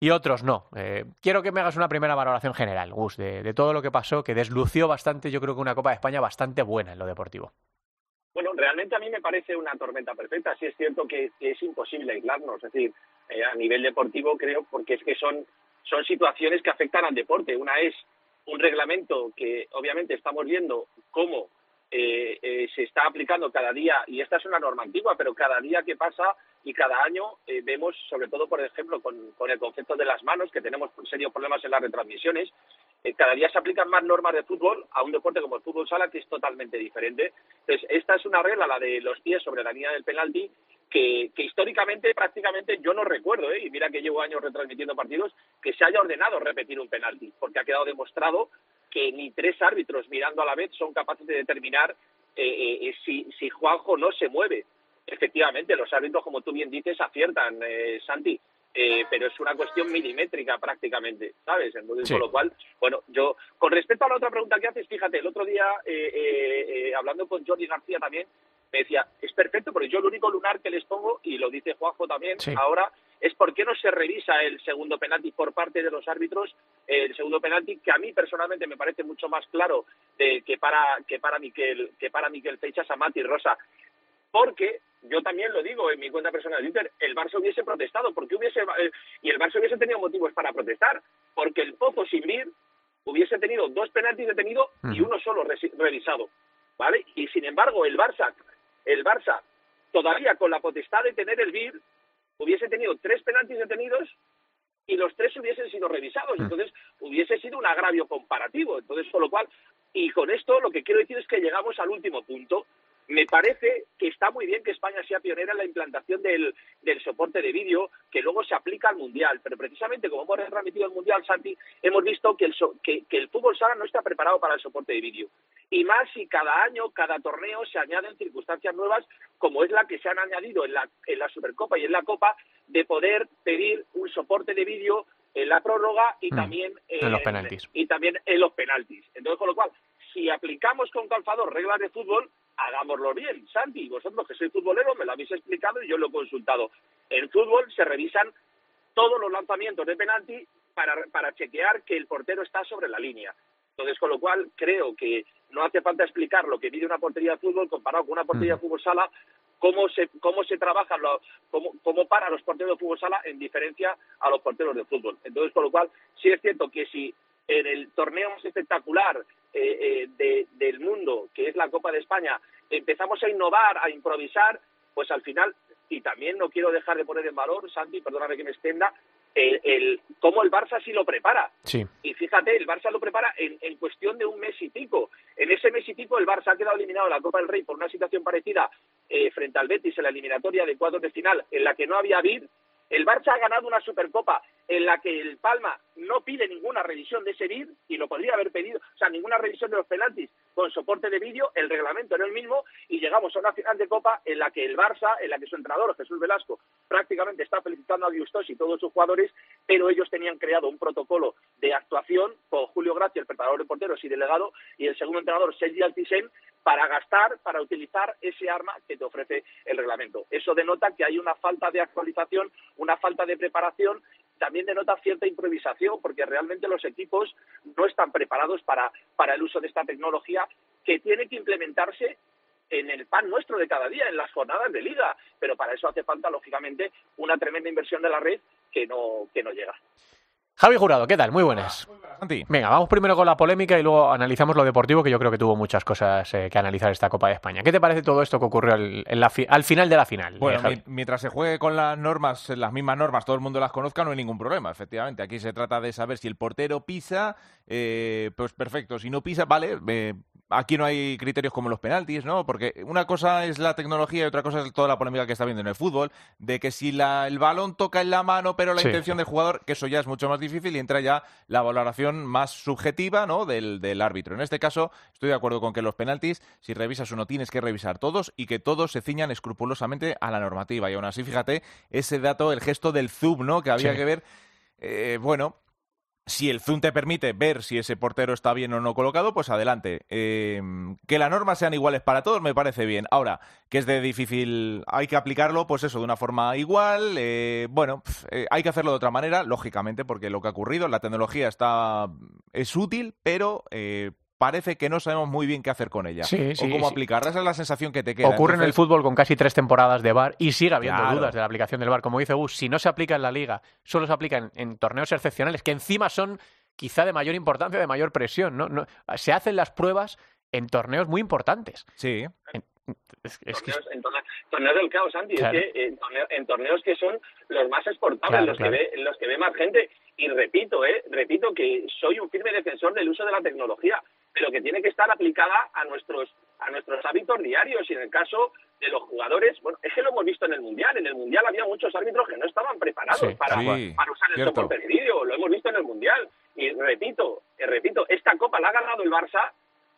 y otros no. Eh, quiero que me hagas una primera valoración general, Gus, de, todo lo que pasó, que deslució bastante, yo creo que una Copa de España bastante buena en lo deportivo. Bueno, realmente a mí me parece una tormenta perfecta. Sí es cierto que, es imposible aislarnos, es decir, eh, a nivel deportivo creo, porque es que son, son situaciones que afectan al deporte. Una es un reglamento que obviamente estamos viendo cómo eh, eh, se está aplicando cada día, y esta es una norma antigua, pero cada día que pasa y cada año eh, vemos, sobre todo, por ejemplo, con, con, el concepto de las manos, que tenemos serios problemas en las retransmisiones, cada día se aplican más normas de fútbol a un deporte como el fútbol sala, que es totalmente diferente. Entonces, esta es una regla, la de los pies sobre la línea del penalti, que, que, históricamente prácticamente yo no recuerdo, y mira que llevo años retransmitiendo partidos, que se haya ordenado repetir un penalti, porque ha quedado demostrado que ni tres árbitros mirando a la vez son capaces de determinar eh, eh, eh, si, si Juanjo no se mueve. Efectivamente, los árbitros, como tú bien dices, aciertan, Santi, pero es una cuestión milimétrica prácticamente, ¿sabes? Entonces, con lo cual, bueno, yo, con respecto a la otra pregunta que haces, fíjate, el otro día, hablando con Jordi García también, me decía, es perfecto, porque yo el único lunar que les pongo, y lo dice Juanjo también, ahora es por qué no se revisa el segundo penalti por parte de los árbitros, el segundo penalti que a mí personalmente me parece mucho más claro que para que para Miquel que para Miquel Feichas a Mati Rosa, porque yo también lo digo en mi cuenta personal de Twitter, el Barça hubiese protestado, porque hubiese eh, y el Barça hubiese tenido motivos para protestar, porque el Pozo sin vir hubiese tenido dos penaltis detenidos y uno solo revisado, ¿vale? Y sin embargo, el Barça, el Barça todavía con la potestad de tener el vir hubiese tenido tres penaltis detenidos y los tres hubiesen sido revisados. Entonces, hubiese sido un agravio comparativo. Entonces, con lo cual, y con esto lo que quiero decir es que llegamos al último punto. Me parece que está muy bien que España sea pionera en la implantación del, del soporte de vídeo que luego se aplica al Mundial, pero precisamente como hemos transmitido el Mundial, Santi, hemos visto que el, que, que el fútbol sala no está preparado para el soporte de vídeo. Y más si cada año, cada torneo se añaden circunstancias nuevas, como es la que se han añadido en la, en la Supercopa y en la Copa, de poder pedir un soporte de vídeo en la prórroga y Mm. también En los penaltis. y también en los penaltis. Entonces, con lo cual, si aplicamos con calzador reglas de fútbol, hagámoslo bien. Santi, vosotros que sois futboleros me lo habéis explicado y yo lo he consultado. En fútbol se revisan todos los lanzamientos de penalti para, para chequear que el portero está sobre la línea. Entonces, con lo cual, creo que no hace falta explicar lo que mide una portería de fútbol comparado con una portería de fútbol sala, cómo se, cómo se trabajan, los, cómo, cómo para los porteros de fútbol sala en diferencia a los porteros de fútbol. Entonces, con lo cual, sí es cierto que si en el torneo más espectacular eh, eh, de- del mundo, que es la Copa de España, empezamos a innovar, a improvisar, pues al final, y también no quiero dejar de poner en valor, Santi, perdóname que me extienda, el, el- cómo el Barça sí lo prepara. Sí. Y fíjate, el Barça lo prepara en, en cuestión de un mes y pico. En ese mes y pico el Barça ha quedado eliminado de la Copa del Rey por una situación parecida eh, frente al Betis en la eliminatoria de cuartos de final en la que no había vid. El Barça ha ganado una Supercopa en la que el Palma no pide ninguna revisión de ese vid y lo podría haber pedido, o sea, ninguna revisión de los penaltis con soporte de vídeo, el reglamento era el mismo y llegamos a una final de Copa en la que el Barça, en la que su entrenador Jesús Velasco prácticamente está felicitando a Gustosi y todos sus jugadores, pero ellos tenían creado un protocolo de actuación con Julio Gracia, el preparador de porteros y delegado, y el segundo entrenador, Sergi Altisén, para gastar, para utilizar ese arma que te ofrece el reglamento. Eso denota que hay una falta de actualización, una falta de preparación, también denota cierta improvisación, porque realmente los equipos no están preparados para, para el uso de esta tecnología que tiene que implementarse en el pan nuestro de cada día, en las jornadas de liga. Pero para eso hace falta, lógicamente, una tremenda inversión de la red que no, que no llega. Javi Jurado, ¿qué tal? Muy buenas. Venga, vamos primero con la polémica y luego analizamos lo deportivo, que yo creo que tuvo muchas cosas eh, que analizar esta Copa de España. ¿Qué te parece todo esto que ocurrió al, en la fi- al final de la final? eh, Bueno, mientras se juegue con las normas, las mismas normas, todo el mundo las conozca, no hay ningún problema, efectivamente. Aquí se trata de saber si el portero pisa, eh, pues perfecto. Si no pisa, vale. Aquí no hay criterios como los penaltis, ¿no? Porque una cosa es la tecnología y otra cosa es toda la polémica que está viendo en el fútbol, de que si la- el balón toca en la mano, pero la Sí, intención del jugador, que eso ya es mucho más difícil y entra ya la valoración más subjetiva, ¿no? Del, del árbitro. En este caso, estoy de acuerdo con que los penaltis, si revisas uno, tienes que revisar todos y que todos se ciñan escrupulosamente a la normativa. Y aún así, fíjate, ese dato, el gesto del zoom, ¿no? Que había Sí. que ver, eh, bueno, si el zoom te permite ver si ese portero está bien o no colocado, pues adelante. Eh, que las normas sean iguales para todos me parece bien. Ahora, que es de difícil, hay que aplicarlo, pues eso, de una forma igual. eh, bueno, eh, hay que hacerlo de otra manera, lógicamente, porque lo que ha ocurrido, la tecnología está es útil, pero parece que no sabemos muy bien qué hacer con ella. Sí, sí, o cómo sí. aplicarla. Esa es la sensación que te queda. Ocurre en el fútbol con casi tres temporadas de VAR y sigue habiendo Claro. dudas de la aplicación del VAR. Como dice Gus, si no se aplica en la liga, solo se aplica en, en torneos excepcionales, que encima son quizá de mayor importancia, de mayor presión. ¿no? No- se hacen las pruebas en torneos muy importantes. Sí. Es, es que- torneos, en torne- torneos del caos, Santi, Claro. es que en, torneo- en torneos que son los más exportables, Claro, los, claro. Que ve, los que ve más gente. Y repito, eh, repito que soy un firme defensor del uso de la tecnología, pero que tiene que estar aplicada a nuestros a nuestros hábitos diarios. Y en el caso de los jugadores, bueno, es que lo hemos visto en el Mundial, en el Mundial había muchos árbitros que no estaban preparados Sí, para, sí, para usar el soporte de vídeo, lo hemos visto en el Mundial. Y repito, eh, repito, esta Copa la ha ganado el Barça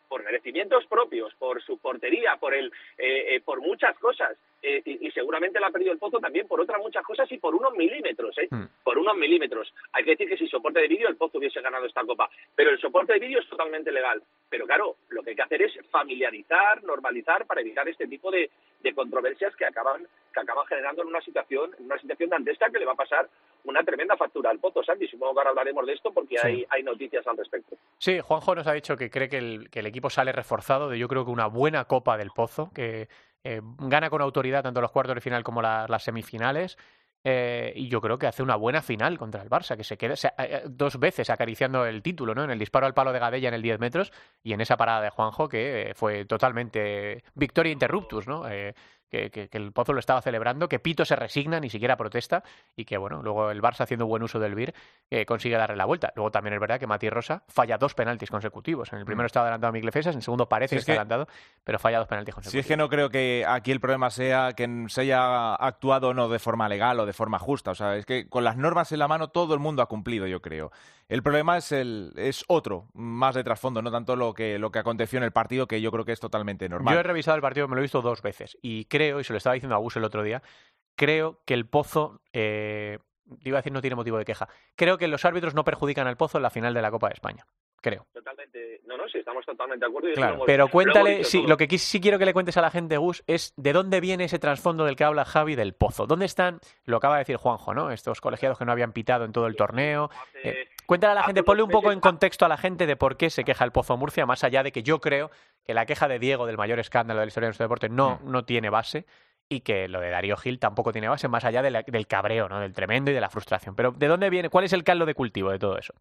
por merecimientos propios, por su portería, por el, eh, eh, por muchas cosas. Eh, y, y seguramente la ha perdido el Pozo también por otras muchas cosas y por unos milímetros, ¿eh? Hmm. Por unos milímetros. Hay que decir que sin soporte de vídeo el Pozo hubiese ganado esta Copa. Pero el soporte de vídeo es totalmente legal. Pero claro, lo que hay que hacer es familiarizar, normalizar para evitar este tipo de, de controversias que acaban que acaban generando en una situación en una situación dantesca que le va a pasar una tremenda factura al Pozo, Santi. Supongo que ahora hablaremos de esto porque Sí. hay, hay noticias al respecto. Sí, Juanjo nos ha dicho que cree que el, que el equipo sale reforzado de yo creo que una buena copa del Pozo, que gana con autoridad tanto los cuartos de final como las semifinales. Eh, y yo creo que hace una buena final contra el Barça, que se queda eh, dos veces acariciando el título, ¿no? En el disparo al palo de Gadella en el 10 metros y en esa parada de Juanjo que fue totalmente victoria interruptus, ¿no? Que, el Pozo lo estaba celebrando, que Pito se resigna, ni siquiera protesta, y que bueno, luego el Barça haciendo buen uso del VIR eh, consigue darle la vuelta. Luego también es verdad que Mati Rosa falla dos penaltis consecutivos. En el primero mm. estaba adelantado a Miguel Fesas, en el segundo parece que está adelantado, pero falla dos penaltis consecutivos. Si es que no creo que aquí el problema sea que se haya actuado no de forma legal o de forma justa. O sea, es que con las normas en la mano todo el mundo ha cumplido, yo creo. El problema es el es otro, más de trasfondo, no tanto lo que lo que aconteció en el partido, que yo creo que es totalmente normal. Yo he revisado el partido, me lo he visto dos veces, y creo, y se lo estaba diciendo a Gus el otro día, creo que el Pozo, eh, iba a decir no tiene motivo de queja, creo que los árbitros no perjudican al Pozo en la final de la Copa de España creo. Totalmente, no, no, sí, estamos totalmente de acuerdo. claro, pero cuéntale, sí, lo que sí quiero que le cuentes a la gente, Gus, es de dónde viene ese trasfondo del que habla Javi del Pozo. ¿Dónde están, lo acaba de decir Juanjo, ¿no? Estos colegiados que no habían pitado en todo el torneo. Eh, cuéntale a la gente, ponle un poco en contexto a la gente de por qué se queja el Pozo Murcia, más allá de que yo creo que la queja de Diego del mayor escándalo de la historia de nuestro deporte no, mm. no tiene base y que lo de Darío Gil tampoco tiene base, más allá del cabreo, ¿no? Del tremendo y de la frustración. Pero ¿de dónde viene? ¿Cuál es el caldo de cultivo de todo eso?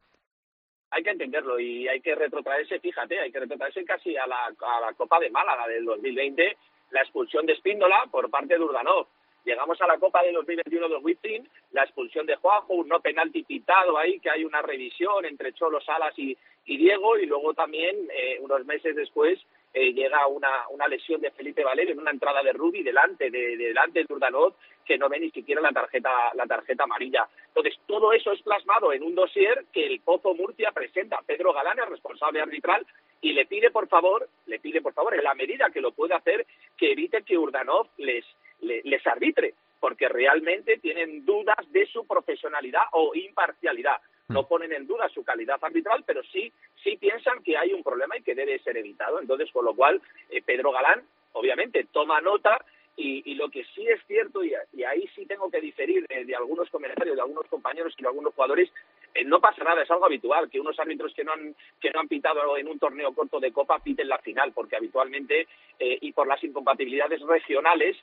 Hay que entenderlo y hay que retrotraerse, fíjate, hay que retrotraerse casi a la, a la Copa de Málaga del 2020, la expulsión de Espíndola por parte de Urdanov. Llegamos a la Copa de 2021 de Wittrin, la expulsión de Juanjo, un no penalti pitado ahí, que hay una revisión entre Cholo Salas y, y Diego, y luego también, eh, unos meses después, eh, llega una, una lesión de Felipe Valer en una entrada de Rubi delante de, delante de Urdanov que no ve ni siquiera la tarjeta la tarjeta amarilla. Entonces, todo eso es plasmado en un dossier que el Pozo Murcia presenta Pedro Galán, el responsable arbitral, y le pide por favor, le pide por favor, en la medida que lo puede hacer, que evite que Urdanov les, les arbitre, porque realmente tienen dudas de su profesionalidad o imparcialidad no mm. ponen en duda su calidad arbitral, pero sí, sí piensan que hay un problema y que debe ser evitado. Entonces, con lo cual, eh, Pedro Galán, obviamente, toma nota y, lo que sí es cierto, y, ahí sí tengo que diferir de, algunos comentarios de algunos compañeros y de algunos jugadores, eh, no pasa nada, es algo habitual que unos árbitros que no han, que no han pitado en un torneo corto de Copa piten la final, porque habitualmente, eh, y por las incompatibilidades regionales,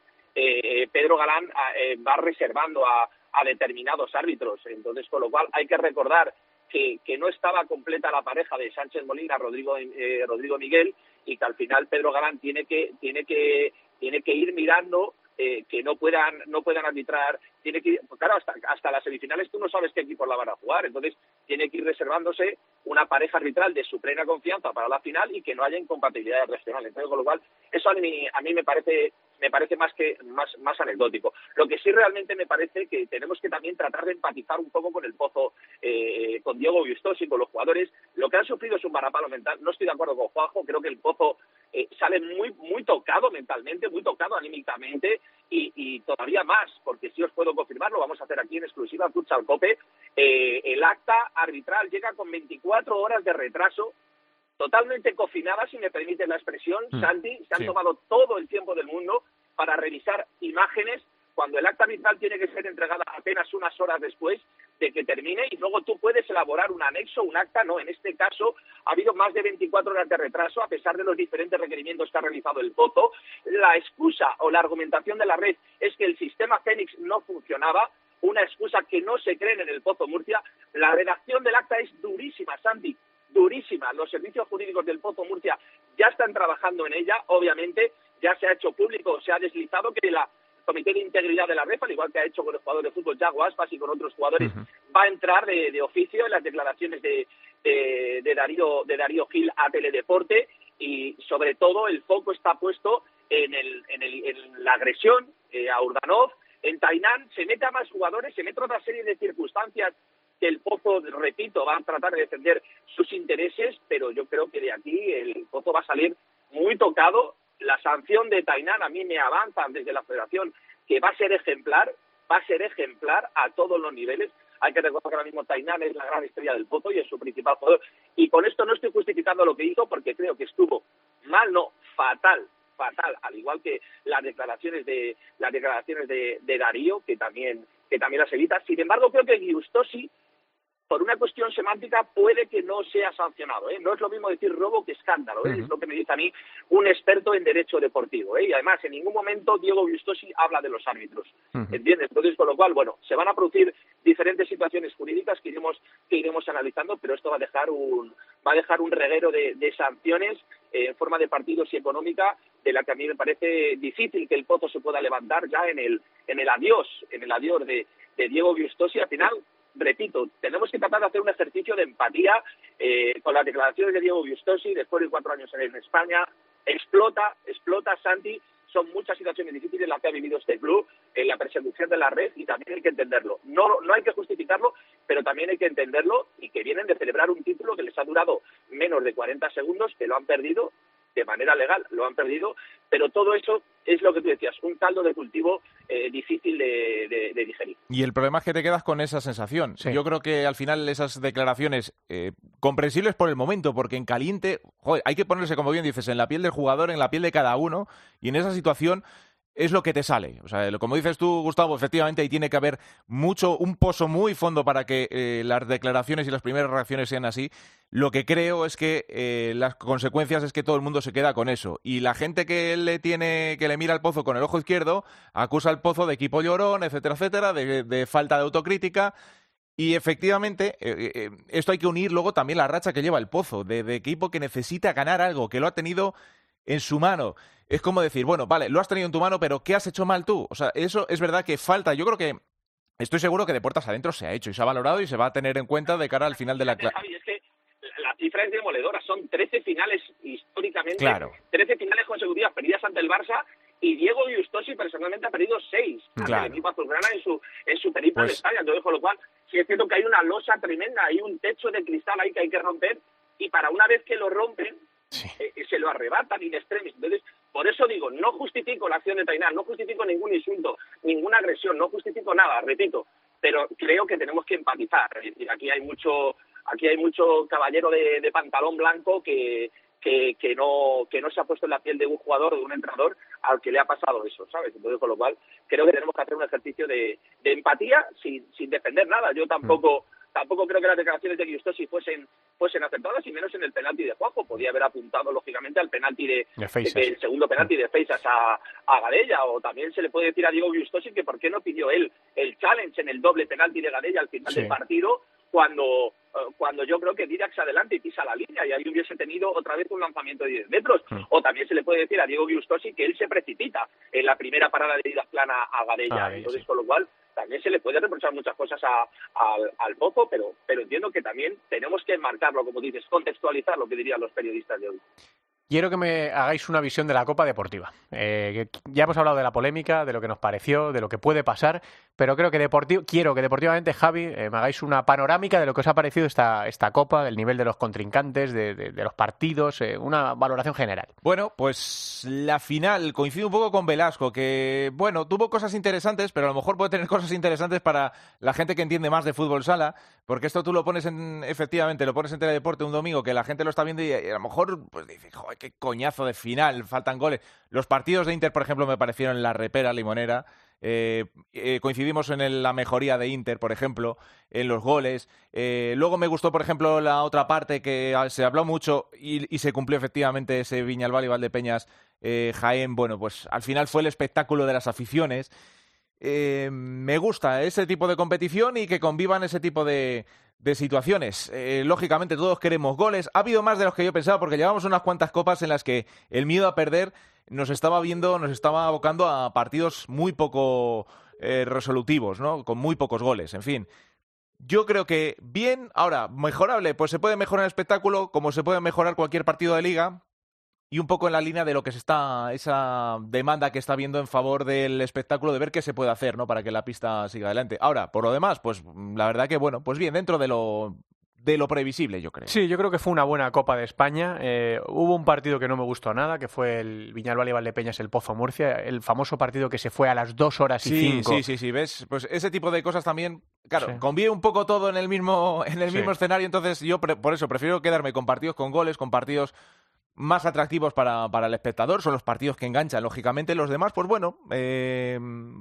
Pedro Galán va reservando a, a determinados árbitros. Entonces, con lo cual hay que recordar que, que no estaba completa la pareja de Sánchez Molina, Rodrigo, eh, Rodrigo Miguel, y que al final Pedro Galán tiene que, tiene que, tiene que ir mirando eh, que no puedan no puedan arbitrar. Tiene que pues claro hasta hasta las semifinales tú no sabes qué equipos la van a jugar. Entonces tiene que ir reservándose una pareja arbitral de su plena confianza para la final y que no haya incompatibilidades regionales. Entonces con lo cual eso a mí a mí me parece me parece más que más, más anecdótico. Lo que sí realmente me parece que tenemos que también tratar de empatizar un poco con el pozo, eh, con Diego y con los jugadores. Lo que han sufrido es un varapalo mental. No estoy de acuerdo con Juanjo, creo que el pozo eh, sale muy, muy tocado mentalmente, muy tocado anímicamente y, y, todavía más, porque si os puedo confirmar, lo vamos a hacer aquí en exclusiva Futsal Cope, eh, el acta arbitral llega con 24 horas de retraso totalmente cocinada, si me permite la expresión, mm. Santi, se han tomado todo el tiempo del mundo para revisar imágenes cuando el acta arbitral tiene que ser entregada apenas unas horas después de que termine y luego tú puedes elaborar un anexo, un acta, no, en este caso ha habido más de 24 horas de retraso a pesar de los diferentes requerimientos que ha realizado el Pozo. La excusa o la argumentación de la red es que el sistema Fénix no funcionaba, una excusa que no se creen en el Pozo Murcia. La redacción del acta es durísima, Santi, durísima. Los servicios jurídicos del Pozo Murcia ya están trabajando en ella, obviamente, ya se ha hecho público, se ha deslizado que la Comité de Integridad de la REF, al igual que ha hecho con el jugador de fútbol Jago Aspas y con otros jugadores, va a entrar de, oficio en las declaraciones de, de, Darío, de Darío Gil a Teledeporte y sobre todo el foco está puesto en, el, en, el, en la agresión eh, a Urdanov. En Tainán se mete a más jugadores, se mete otra serie de circunstancias que el Pozo, repito, va a tratar de defender sus intereses, pero yo creo que de aquí el Pozo va a salir muy tocado. La sanción de Tainán a mí me avanzan desde la Federación que va a ser ejemplar, va a ser ejemplar a todos los niveles. Hay que recordar que ahora mismo Tainán es la gran estrella del Pozo y es su principal jugador. Y con esto no estoy justificando lo que hizo porque creo que estuvo mal, no, fatal, fatal, al igual que las declaraciones de las declaraciones de, Darío, que también que también las evita. Sin embargo, creo que Giustosi por una cuestión semántica puede que no sea sancionado. ¿eh? No es lo mismo decir robo que escándalo. ¿eh? Es lo que me dice a mí un experto en derecho deportivo. ¿eh? Y además, en ningún momento Diego Gustosi habla de los árbitros. ¿Entiendes? Entonces, con lo cual, bueno, se van a producir diferentes situaciones jurídicas que iremos, que iremos analizando, pero esto va a dejar un, va a dejar un reguero de, de sanciones en forma de partidos y económica de la que a mí me parece difícil que el Pozo se pueda levantar ya en el, en el adiós, en el adiós de, de Diego Gustosi. Al final, repito, tenemos que tratar de hacer un ejercicio de empatía eh, con las declaraciones de Diego Gustosi después de cuatro años en España. Explota, explota Santi. Son muchas situaciones difíciles las que ha vivido este club en la persecución de la red y también hay que entenderlo. No, no hay que justificarlo, pero también hay que entenderlo y que vienen de celebrar un título que les ha durado menos de 40 segundos, que lo han perdido de manera legal, lo han perdido, pero todo eso es lo que tú decías, un caldo de cultivo eh, difícil de, digerir. Y el problema es que te quedas con esa sensación. Yo creo que al final esas declaraciones, eh, comprensibles por el momento, porque en caliente, joder, hay que ponerse, como bien dices, en la piel del jugador, en la piel de cada uno, y en esa situación es lo que te sale. O sea, como dices tú, Gustavo, efectivamente ahí tiene que haber mucho, un pozo muy fondo para que eh, las declaraciones y las primeras reacciones sean así. Lo que creo es que eh, las consecuencias es que todo el mundo se queda con eso. Y la gente que le tiene, que le mira al pozo con el ojo izquierdo, acusa al pozo de equipo llorón, etcétera, etcétera, de, falta de autocrítica. Y efectivamente, eh, esto hay que unir luego también la racha que lleva el pozo, de, de equipo que necesita ganar algo, que lo ha tenido en su mano. Es como decir, bueno, vale, lo has tenido en tu mano, pero ¿qué has hecho mal tú? O sea, eso es verdad que falta. Yo creo que estoy seguro que de puertas adentro se ha hecho y se ha valorado y se va a tener en cuenta de cara al final de la clase. es que la cifra es demoledora. Son 13 finales históricamente, claro. 13 finales consecutivas perdidas ante el Barça y Diego Giustosi personalmente ha perdido 6 claro. el equipo azulgrana en su, en su periplo pues... España. Entonces, con lo cual, sí es cierto que hay una losa tremenda, hay un techo de cristal ahí que hay que romper y para una vez que lo rompen, eh, se lo arrebatan in extremis. Entonces, por eso digo, no justifico la acción de Tainá, no justifico ningún insulto, ninguna agresión, no justifico nada, repito, pero creo que tenemos que empatizar. Es decir, aquí hay mucho, aquí hay mucho caballero de, pantalón blanco que, que, que, no, que no se ha puesto en la piel de un jugador o de un entrenador al que le ha pasado eso, ¿sabes? Entonces, con lo cual, creo que tenemos que hacer un ejercicio de, de empatía sin, sin defender nada. Yo tampoco tampoco creo que las declaraciones de Giustosi fuesen, fuesen aceptadas, y menos en el penalti de Juanjo. Podía haber apuntado, lógicamente, al penalti de, el segundo penalti de Feisas a, a Gadella, o también se le puede decir a Diego Giustosi que por qué no pidió él el challenge en el doble penalti de Gadella al final del partido, cuando eh, cuando yo creo que Dirax adelante y pisa la línea y ahí hubiese tenido otra vez un lanzamiento de 10 metros. Mm. O también se le puede decir a Diego Giustosi que él se precipita en la primera parada de ida plana a Gadella. Ah, Entonces, con lo cual, también se le puede reprochar muchas cosas al, al Pozo, pero, pero entiendo que también tenemos que marcarlo, como dices, contextualizar lo que dirían los periodistas de hoy. Quiero que me hagáis una visión de la Copa Deportiva. Eh, ya hemos hablado de la polémica, de lo que nos pareció, de lo que puede pasar, pero creo que deportivo, quiero que deportivamente, Javi, eh, me hagáis una panorámica de lo que os ha parecido esta, esta Copa, del nivel de los contrincantes, de, los partidos, eh, una valoración general. Bueno, pues la final coincide un poco con Velasco, que, bueno, tuvo cosas interesantes, pero a lo mejor puede tener cosas interesantes para la gente que entiende más de fútbol sala, porque esto tú lo pones en, efectivamente, lo pones en Teledeporte un domingo, que la gente lo está viendo y, a lo mejor, pues dice, joder, qué coñazo de final, faltan goles. Los partidos de Inter, por ejemplo, me parecieron la repera limonera. Eh, eh, coincidimos en la mejoría de Inter, por ejemplo, en los goles. Eh, luego me gustó, por ejemplo, la otra parte que se habló mucho y, se cumplió efectivamente ese Viñalbal y Valdepeñas Jaén. Bueno, pues al final fue el espectáculo de las aficiones. me gusta ese tipo de competición y que convivan ese tipo de, de situaciones. Eh, lógicamente todos queremos goles. Ha habido más de los que yo pensaba porque llevamos unas cuantas copas en las que el miedo a perder nos estaba viendo, nos estaba abocando a partidos muy poco eh, resolutivos, ¿no? Con muy pocos goles, en fin. Yo creo que bien, ahora, mejorable, pues se puede mejorar el espectáculo como se puede mejorar cualquier partido de liga, y un poco en la línea de lo que se está, esa demanda que está viendo en favor del espectáculo, de ver qué se puede hacer, ¿no? Para que la pista siga adelante. Ahora, por lo demás, pues la verdad que, bueno, pues bien, dentro de lo de lo previsible, yo creo. Sí, yo creo que fue una buena Copa de España. Eh, hubo un partido que no me gustó nada, que fue el Viñalbal y Valdepeñas, el Pozo Murcia, el famoso partido que se fue a las dos horas y cinco. Sí, sí, sí, ¿ves? Pues ese tipo de cosas también, claro, convive un poco todo en el mismo, en el mismo escenario, entonces yo por eso prefiero quedarme con partidos con goles, con partidos más atractivos para, para, el espectador, son los partidos que enganchan, lógicamente. Los demás, pues bueno, eh,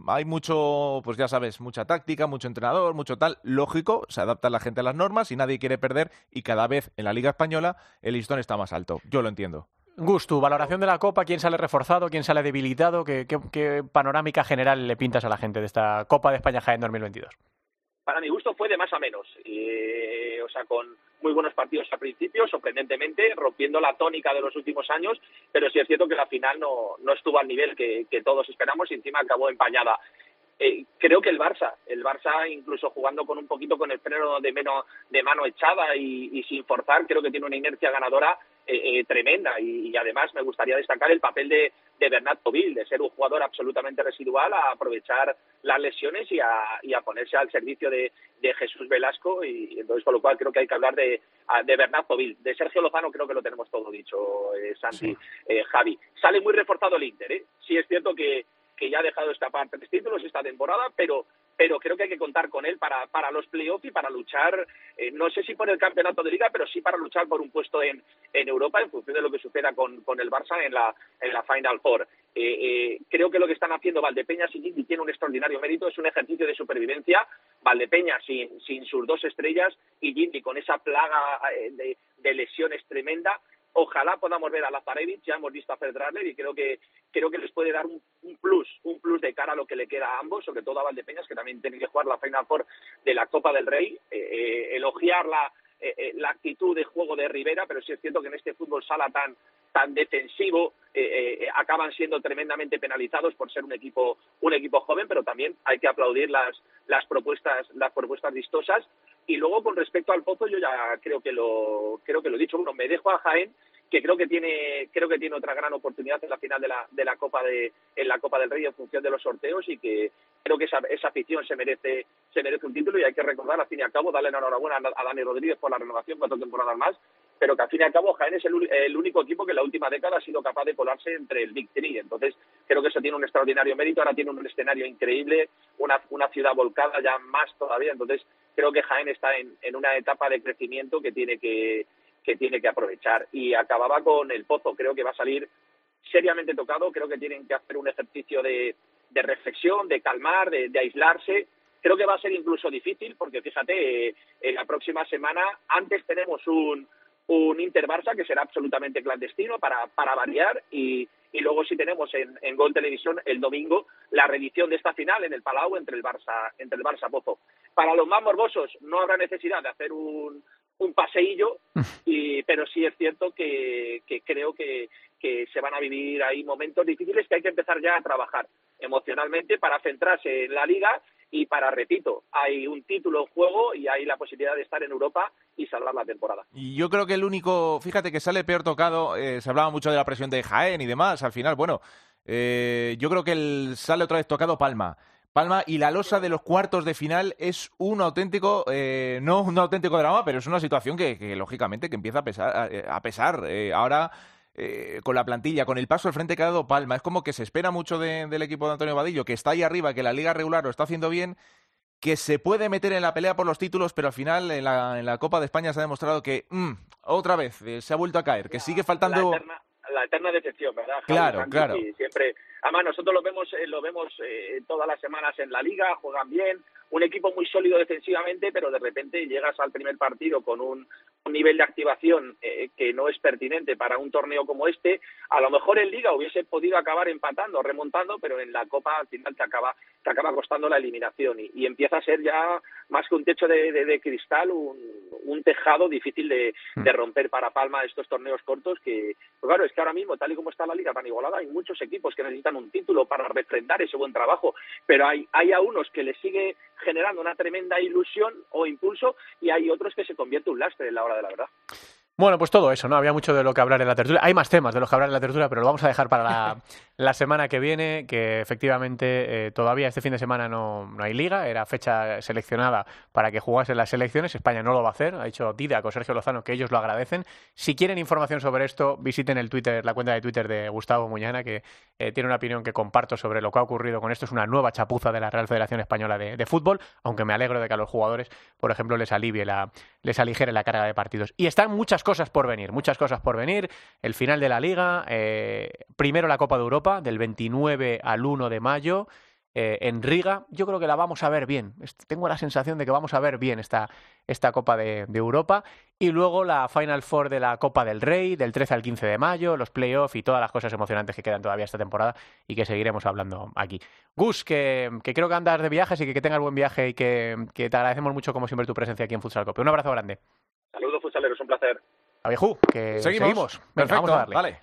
hay mucho, pues ya sabes, mucha táctica, mucho entrenador, mucho tal. Lógico, se adapta la gente a las normas y nadie quiere perder y cada vez en la Liga Española el listón está más alto. Yo lo entiendo. Gus, tu valoración de la Copa, ¿quién sale reforzado, quién sale debilitado? ¿Qué, qué, panorámica general le pintas a la gente de esta Copa de España Jaén 2022? Para mi gusto fue de más a menos, eh, o sea, con muy buenos partidos al principio, sorprendentemente, rompiendo la tónica de los últimos años, pero sí es cierto que la final no, no estuvo al nivel que, que todos esperamos y encima acabó empañada. Eh, creo que el Barça, el Barça incluso jugando con un poquito con el freno de, de mano echada y, y, sin forzar, creo que tiene una inercia ganadora eh, eh, tremenda y, y, además me gustaría destacar el papel de, de Bernat Tovil, de ser un jugador absolutamente residual, a aprovechar las lesiones y a, y a ponerse al servicio de, de, Jesús Velasco y entonces con lo cual creo que hay que hablar de, de Bernat Tovil. De Sergio Lozano creo que lo tenemos todo dicho, eh, Santi, sí. eh, Javi. Sale muy reforzado el Inter, ¿eh? Sí es cierto que que ya ha dejado escapar tres títulos esta temporada, pero pero creo que hay que contar con él para, para los playoffs y para luchar, eh, no sé si por el campeonato de liga, pero sí para luchar por un puesto en, en Europa en función de lo que suceda con, con el Barça en la, en la Final Four. Eh, eh, creo que lo que están haciendo Valdepeñas y Gigi tiene un extraordinario mérito, es un ejercicio de supervivencia. Valdepeñas sin, sin sus dos estrellas y Gigi con esa plaga de, de lesiones tremenda Ojalá podamos ver a Lazarevic, ya hemos visto a Fedradler y creo que creo que les puede dar un, plus, un plus de cara a lo que le queda a ambos, sobre todo a Valdepeñas, que también tiene que jugar la Final Four de la Copa del Rey, eh, eh, elogiar la, eh, la actitud de juego de Rivera, pero sí es cierto que en este fútbol sala tan tan defensivo eh, acaban siendo tremendamente penalizados por ser un equipo un equipo joven, pero también hay que aplaudir las las propuestas las propuestas vistosas y luego con respecto al Pozo yo ya creo que lo creo que lo he dicho, bueno, me dejo a Jaén que creo que tiene creo que tiene otra gran oportunidad en la final de la de la Copa de en la Copa del Rey en función de los sorteos y que creo que esa, esa afición se merece se merece un título. Y hay que recordar al fin y al cabo darle enhorabuena a Dani Rodríguez por la renovación cuatro temporadas más pero que al fin y al cabo Jaén es el, el, único equipo que en la última década ha sido capaz de colarse entre el Big Three. Entonces, creo que eso tiene un extraordinario mérito. Ahora tiene un escenario increíble, una, una ciudad volcada ya más todavía. Entonces, creo que Jaén está en, en una etapa de crecimiento que tiene que, que tiene que aprovechar. Y acababa con el Pozo. Creo que va a salir seriamente tocado. Creo que tienen que hacer un ejercicio de, de reflexión, de calmar, de, de aislarse creo que va a ser incluso difícil porque fíjate, eh, en la próxima semana antes tenemos un, un Inter Barça que será absolutamente clandestino para, para variar y, y luego si tenemos en, en Gol Televisión el domingo la reedición de esta final en el Palau entre el Barça entre el Barça Pozo. Para los más morbosos no habrá necesidad de hacer un, un paseillo, y, pero sí es cierto que, que creo que, que se van a vivir ahí momentos difíciles que hay que empezar ya a trabajar emocionalmente para centrarse en la liga y para, repito, hay un título en juego y hay la posibilidad de estar en Europa y salvar la temporada. Y yo creo que el único, fíjate que sale peor tocado, eh, se hablaba mucho de la presión de Jaén y demás, al final, bueno, eh, yo creo que el, sale otra vez tocado Palma. Palma y la losa de los cuartos de final es un auténtico, eh, no un auténtico drama, pero es una situación que, que lógicamente que empieza a pesar. A, a pesar. Eh, ahora eh, con la plantilla, con el paso al frente que ha dado Palma. Es como que se espera mucho de, del equipo de Antonio Vadillo, que está ahí arriba, que la liga regular lo está haciendo bien, que se puede meter en la pelea por los títulos, pero al final en la, en la Copa de España se ha demostrado que mmm, otra vez eh, se ha vuelto a caer, que sigue faltando... La eterna, la eterna decepción, ¿verdad? Claro, claro. Y siempre, además nosotros lo vemos, eh, lo vemos eh, todas las semanas en la liga, juegan bien, un equipo muy sólido defensivamente, pero de repente llegas al primer partido con un, nivel de activación eh, que no es pertinente para un torneo como este. A lo mejor en Liga hubiese podido acabar empatando, remontando, pero en la Copa al final te acaba, te acaba costando la eliminación y, y empieza a ser ya más que un techo de, de, de cristal, un, un, tejado difícil de, de, romper para Palma estos torneos cortos que, pues claro, es que ahora mismo, tal y como está la Liga tan igualada, hay muchos equipos que necesitan un título para refrendar ese buen trabajo, pero hay, hay a unos que les sigue generando una tremenda ilusión o impulso y hay otros que se convierte un lastre en la hora de la verdad. Bueno, pues todo eso, ¿no? Había mucho de lo que hablar en la tertulia. Hay más temas de los que hablar en la tertulia, pero lo vamos a dejar para la, la semana que viene, que efectivamente eh, todavía este fin de semana no, no, hay liga, era fecha seleccionada para que jugasen las selecciones, España no lo va a hacer, ha dicho Didac o Sergio Lozano que ellos lo agradecen. Si quieren información sobre esto, visiten el Twitter, la cuenta de Twitter de Gustavo Muñana, que eh, tiene una opinión que comparto sobre lo que ha ocurrido con esto, es una nueva chapuza de la Real Federación Española de, de Fútbol, aunque me alegro de que a los jugadores, por ejemplo, les alivie la, les aligere la carga de partidos. Y están muchas cosas por venir, muchas cosas por venir, el final de la liga, eh, primero la Copa de Europa, del 29 al 1 de mayo, eh, en Riga. Yo creo que la vamos a ver bien. Tengo la sensación de que vamos a ver bien esta, esta Copa de, Europa. Y luego la Final Four de la Copa del Rey, del 13 al 15 de mayo, los playoffs y todas las cosas emocionantes que quedan todavía esta temporada y que seguiremos hablando aquí. Gus, que, que creo que andas de viajes y que, que tengas buen viaje y que, que, te agradecemos mucho, como siempre, tu presencia aquí en Futsal Cope. Un abrazo grande. Saludos, futsaleros, un placer. Abejú, que seguimos. seguimos. Venga, Perfecto, vamos a darle. vale.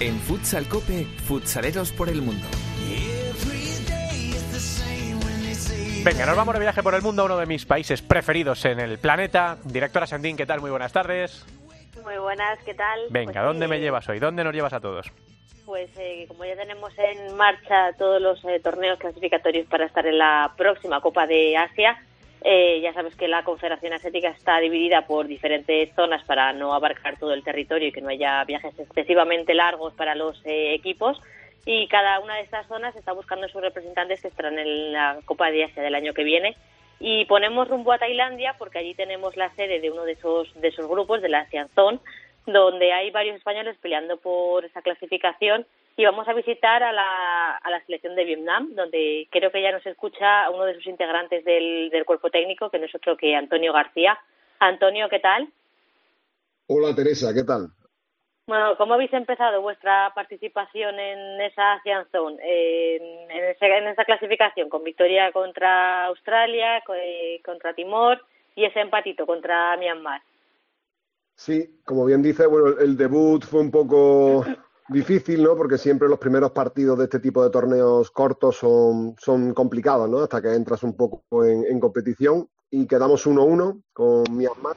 En Futsal Cope, futsaleros por el mundo. Venga, nos vamos de viaje por el mundo a uno de mis países preferidos en el planeta. Directora Sandín, ¿qué tal? Muy buenas tardes. Muy buenas, ¿qué tal? Venga, Pues, ¿dónde me llevas hoy? ¿Dónde nos llevas a todos? Pues eh, como ya tenemos en marcha todos los eh, torneos clasificatorios para estar en la próxima Copa de Asia, eh, ya sabes que la Confederación Asiática está dividida por diferentes zonas para no abarcar todo el territorio y que no haya viajes excesivamente largos para los eh, equipos. Y cada una de estas zonas está buscando sus representantes que estarán en la Copa de Asia del año que viene. Y ponemos rumbo a Tailandia porque allí tenemos la sede de uno de esos, de esos grupos, de la ASEAN Zone, donde hay varios españoles peleando por esa clasificación y vamos a visitar a la, a la selección de Vietnam, donde creo que ya nos escucha uno de sus integrantes del, del cuerpo técnico, que no es otro que Antonio García. Antonio, ¿qué tal? Hola Teresa, ¿qué tal? Bueno, ¿cómo habéis empezado vuestra participación en esa ASEAN Zone, en, en, ese, en esa clasificación, con victoria contra Australia, eh, contra Timor y ese empatito contra Myanmar? Sí, como bien dice, bueno, el debut fue un poco difícil, ¿no? Porque siempre los primeros partidos de este tipo de torneos cortos son, son complicados, ¿no? Hasta que entras un poco en, competición y quedamos 1-1 con Myanmar,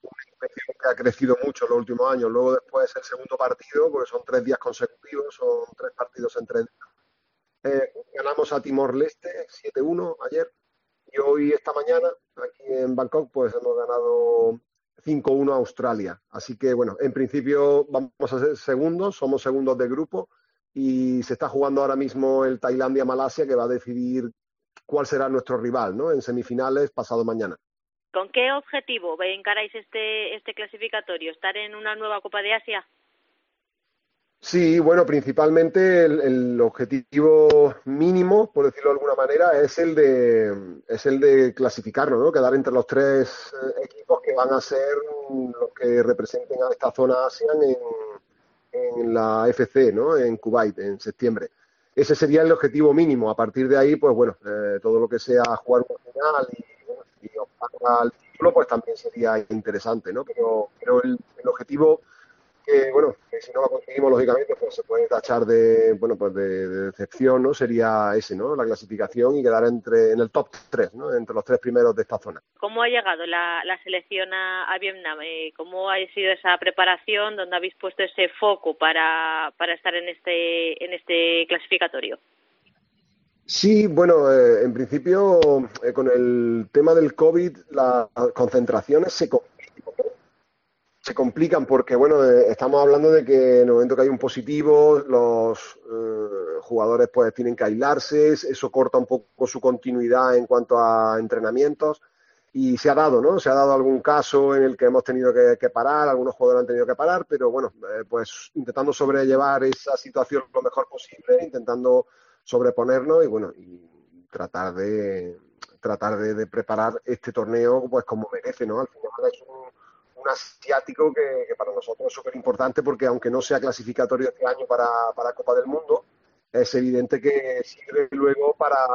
una que ha crecido mucho en los últimos años. Luego después el segundo partido, porque son tres días consecutivos, son tres partidos en tres días. Eh, ganamos a Timor-Leste 7-1 ayer y hoy, esta mañana, aquí en Bangkok, pues hemos ganado 5-1 a Australia. Así que, bueno, en principio vamos a ser segundos, somos segundos de grupo y se está jugando ahora mismo el Tailandia-Malasia que va a decidir cuál será nuestro rival, ¿no? En semifinales pasado mañana. ¿Con qué objetivo encaráis este, este clasificatorio? ¿Estar en una nueva Copa de Asia? Sí, bueno, principalmente el, el objetivo mínimo, por decirlo de alguna manera, es el de es el de clasificarnos, ¿no? Quedar entre los tres eh, equipos que van a ser los que representen a esta zona ASEAN en, en la FC, ¿no? En Kuwait, en septiembre. Ese sería el objetivo mínimo. A partir de ahí, pues bueno, eh, todo lo que sea jugar una final y, y optar al título, pues también sería interesante, ¿no? Pero, pero el objetivo que bueno, que si no lo conseguimos lógicamente pues se puede tachar de bueno pues de, de, decepción, ¿no? Sería ese, ¿no? La clasificación y quedar entre en el top 3, ¿no? Entre los tres primeros de esta zona. ¿Cómo ha llegado la, la selección a, a Vietnam? Eh, ¿Cómo ha sido esa preparación? ¿Dónde habéis puesto ese foco para, para estar en este en este clasificatorio? Sí, bueno, eh, en principio eh, con el tema del COVID las concentraciones se se complican porque, bueno, eh, estamos hablando de que en el momento que hay un positivo, los eh, jugadores pues tienen que aislarse, eso corta un poco su continuidad en cuanto a entrenamientos y se ha dado, ¿no? Se ha dado algún caso en el que hemos tenido que, parar, algunos jugadores han tenido que parar, pero bueno, eh, pues intentando sobrellevar esa situación lo mejor posible, intentando sobreponernos y bueno, y tratar de tratar de, de preparar este torneo pues como merece, ¿no? Al final es un un asiático que, para nosotros es súper importante porque aunque no sea clasificatorio este año para, para Copa del Mundo, es evidente que sirve luego para,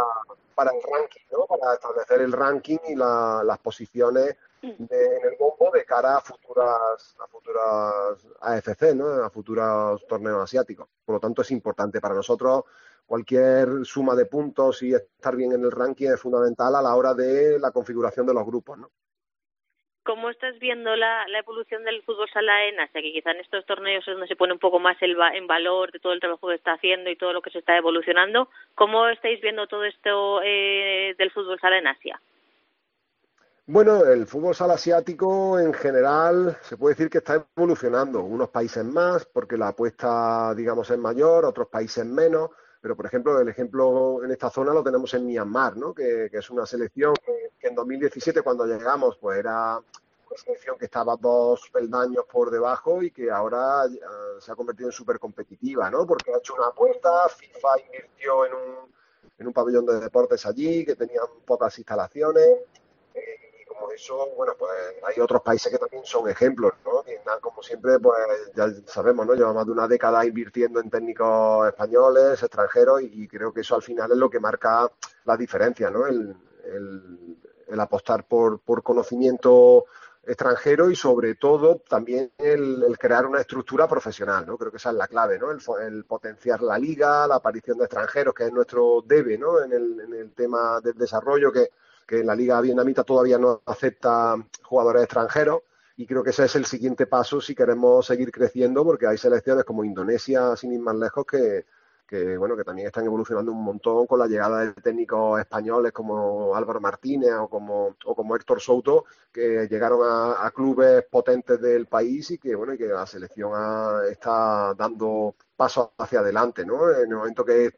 para el ranking, ¿no? para establecer el ranking y la, las posiciones en el bombo de cara a futuras, a futuras AFC, ¿no? a futuros torneos asiáticos. Por lo tanto, es importante para nosotros. Cualquier suma de puntos y estar bien en el ranking es fundamental a la hora de la configuración de los grupos. ¿no? ¿Cómo estás viendo la, evolución del fútbol sala en Asia? Que quizá en estos torneos es donde se pone un poco más el en valor de todo el trabajo que está haciendo y todo lo que se está evolucionando. ¿Cómo estáis viendo todo esto eh, del fútbol sala en Asia? Bueno, el fútbol sala asiático en general se puede decir que está evolucionando. Unos países más, porque la apuesta, digamos, es mayor, otros países menos. Pero, por ejemplo, el ejemplo en esta zona lo tenemos en Myanmar, ¿no? que, es una selección que, en 2017, cuando llegamos, pues era una selección que estaba dos peldaños por debajo y que ahora se ha convertido en súper competitiva, ¿no? porque ha hecho una apuesta, FIFA invirtió en un, en un pabellón de deportes allí, que tenían pocas instalaciones. Eh, como eso, bueno, pues hay otros países que también son ejemplos, ¿no? Vietnam, como siempre, pues ya sabemos, ¿no? Lleva más de una década invirtiendo en técnicos españoles, extranjeros, y creo que eso al final es lo que marca la diferencia, ¿no? El, el, apostar por, por conocimiento extranjero y sobre todo también el, el, crear una estructura profesional, ¿no? Creo que esa es la clave, ¿no? El, el, potenciar la liga, la aparición de extranjeros, que es nuestro debe, ¿no? En el, en el tema del desarrollo, que que la liga vietnamita todavía no acepta jugadores extranjeros y creo que ese es el siguiente paso si queremos seguir creciendo porque hay selecciones como Indonesia, sin ir más lejos, que, que bueno que también están evolucionando un montón con la llegada de técnicos españoles como Álvaro Martínez o como, o como Héctor Souto, que llegaron a, clubes potentes del país y que bueno y que la selección está dando pasos hacia adelante, ¿no? En el momento que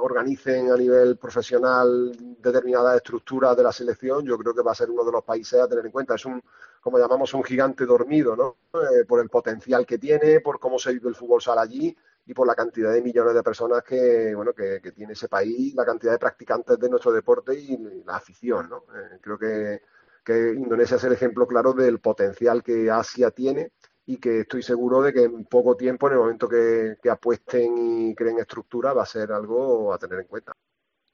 organicen a nivel profesional determinadas estructuras de la selección, yo creo que va a ser uno de los países a tener en cuenta. Es un, como llamamos, un gigante dormido, ¿no? Eh, por el potencial que tiene, por cómo se vive el fútbol sala allí y por la cantidad de millones de personas que, bueno, que, tiene ese país, la cantidad de practicantes de nuestro deporte y, la afición, ¿no? Eh, creo que, que Indonesia es el ejemplo claro del potencial que Asia tiene y que estoy seguro de que en poco tiempo, en el momento que, apuesten y creen estructura, va a ser algo a tener en cuenta.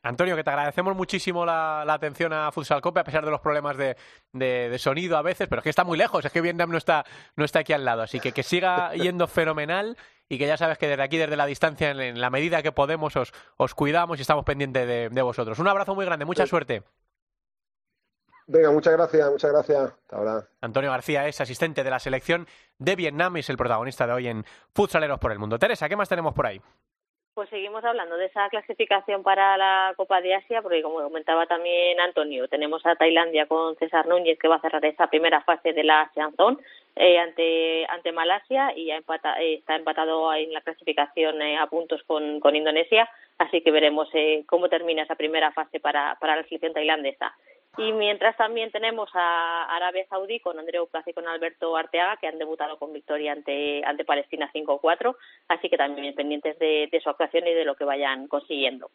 Antonio, que te agradecemos muchísimo la, atención a Futsal Cope, a pesar de los problemas de, sonido a veces, pero es que está muy lejos, es que Vietnam no está, no está aquí al lado, así que que siga yendo fenomenal y que ya sabes que desde aquí, desde la distancia, en, la medida que podemos, os, os cuidamos y estamos pendientes de, de vosotros. Un abrazo muy grande, mucha suerte. Venga, muchas gracias, muchas gracias. Hasta ahora. Antonio García es asistente de la selección de Vietnam y es el protagonista de hoy en Futsaleros por el Mundo. Teresa, ¿qué más tenemos por ahí? Pues seguimos hablando de esa clasificación para la Copa de Asia, porque como comentaba también Antonio, tenemos a Tailandia con César Núñez que va a cerrar esa primera fase de la ASEAN Zone eh, ante, ante Malasia y ya eh, está empatado en la clasificación eh, a puntos con, con Indonesia, así que veremos cómo termina esa primera fase para, para la selección tailandesa. Y mientras también tenemos a Arabia Saudí con Andreu Plaza y con Alberto Arteaga, que han debutado con victoria ante, ante Palestina 5-4, así que también pendientes de, su actuación y de lo que vayan consiguiendo.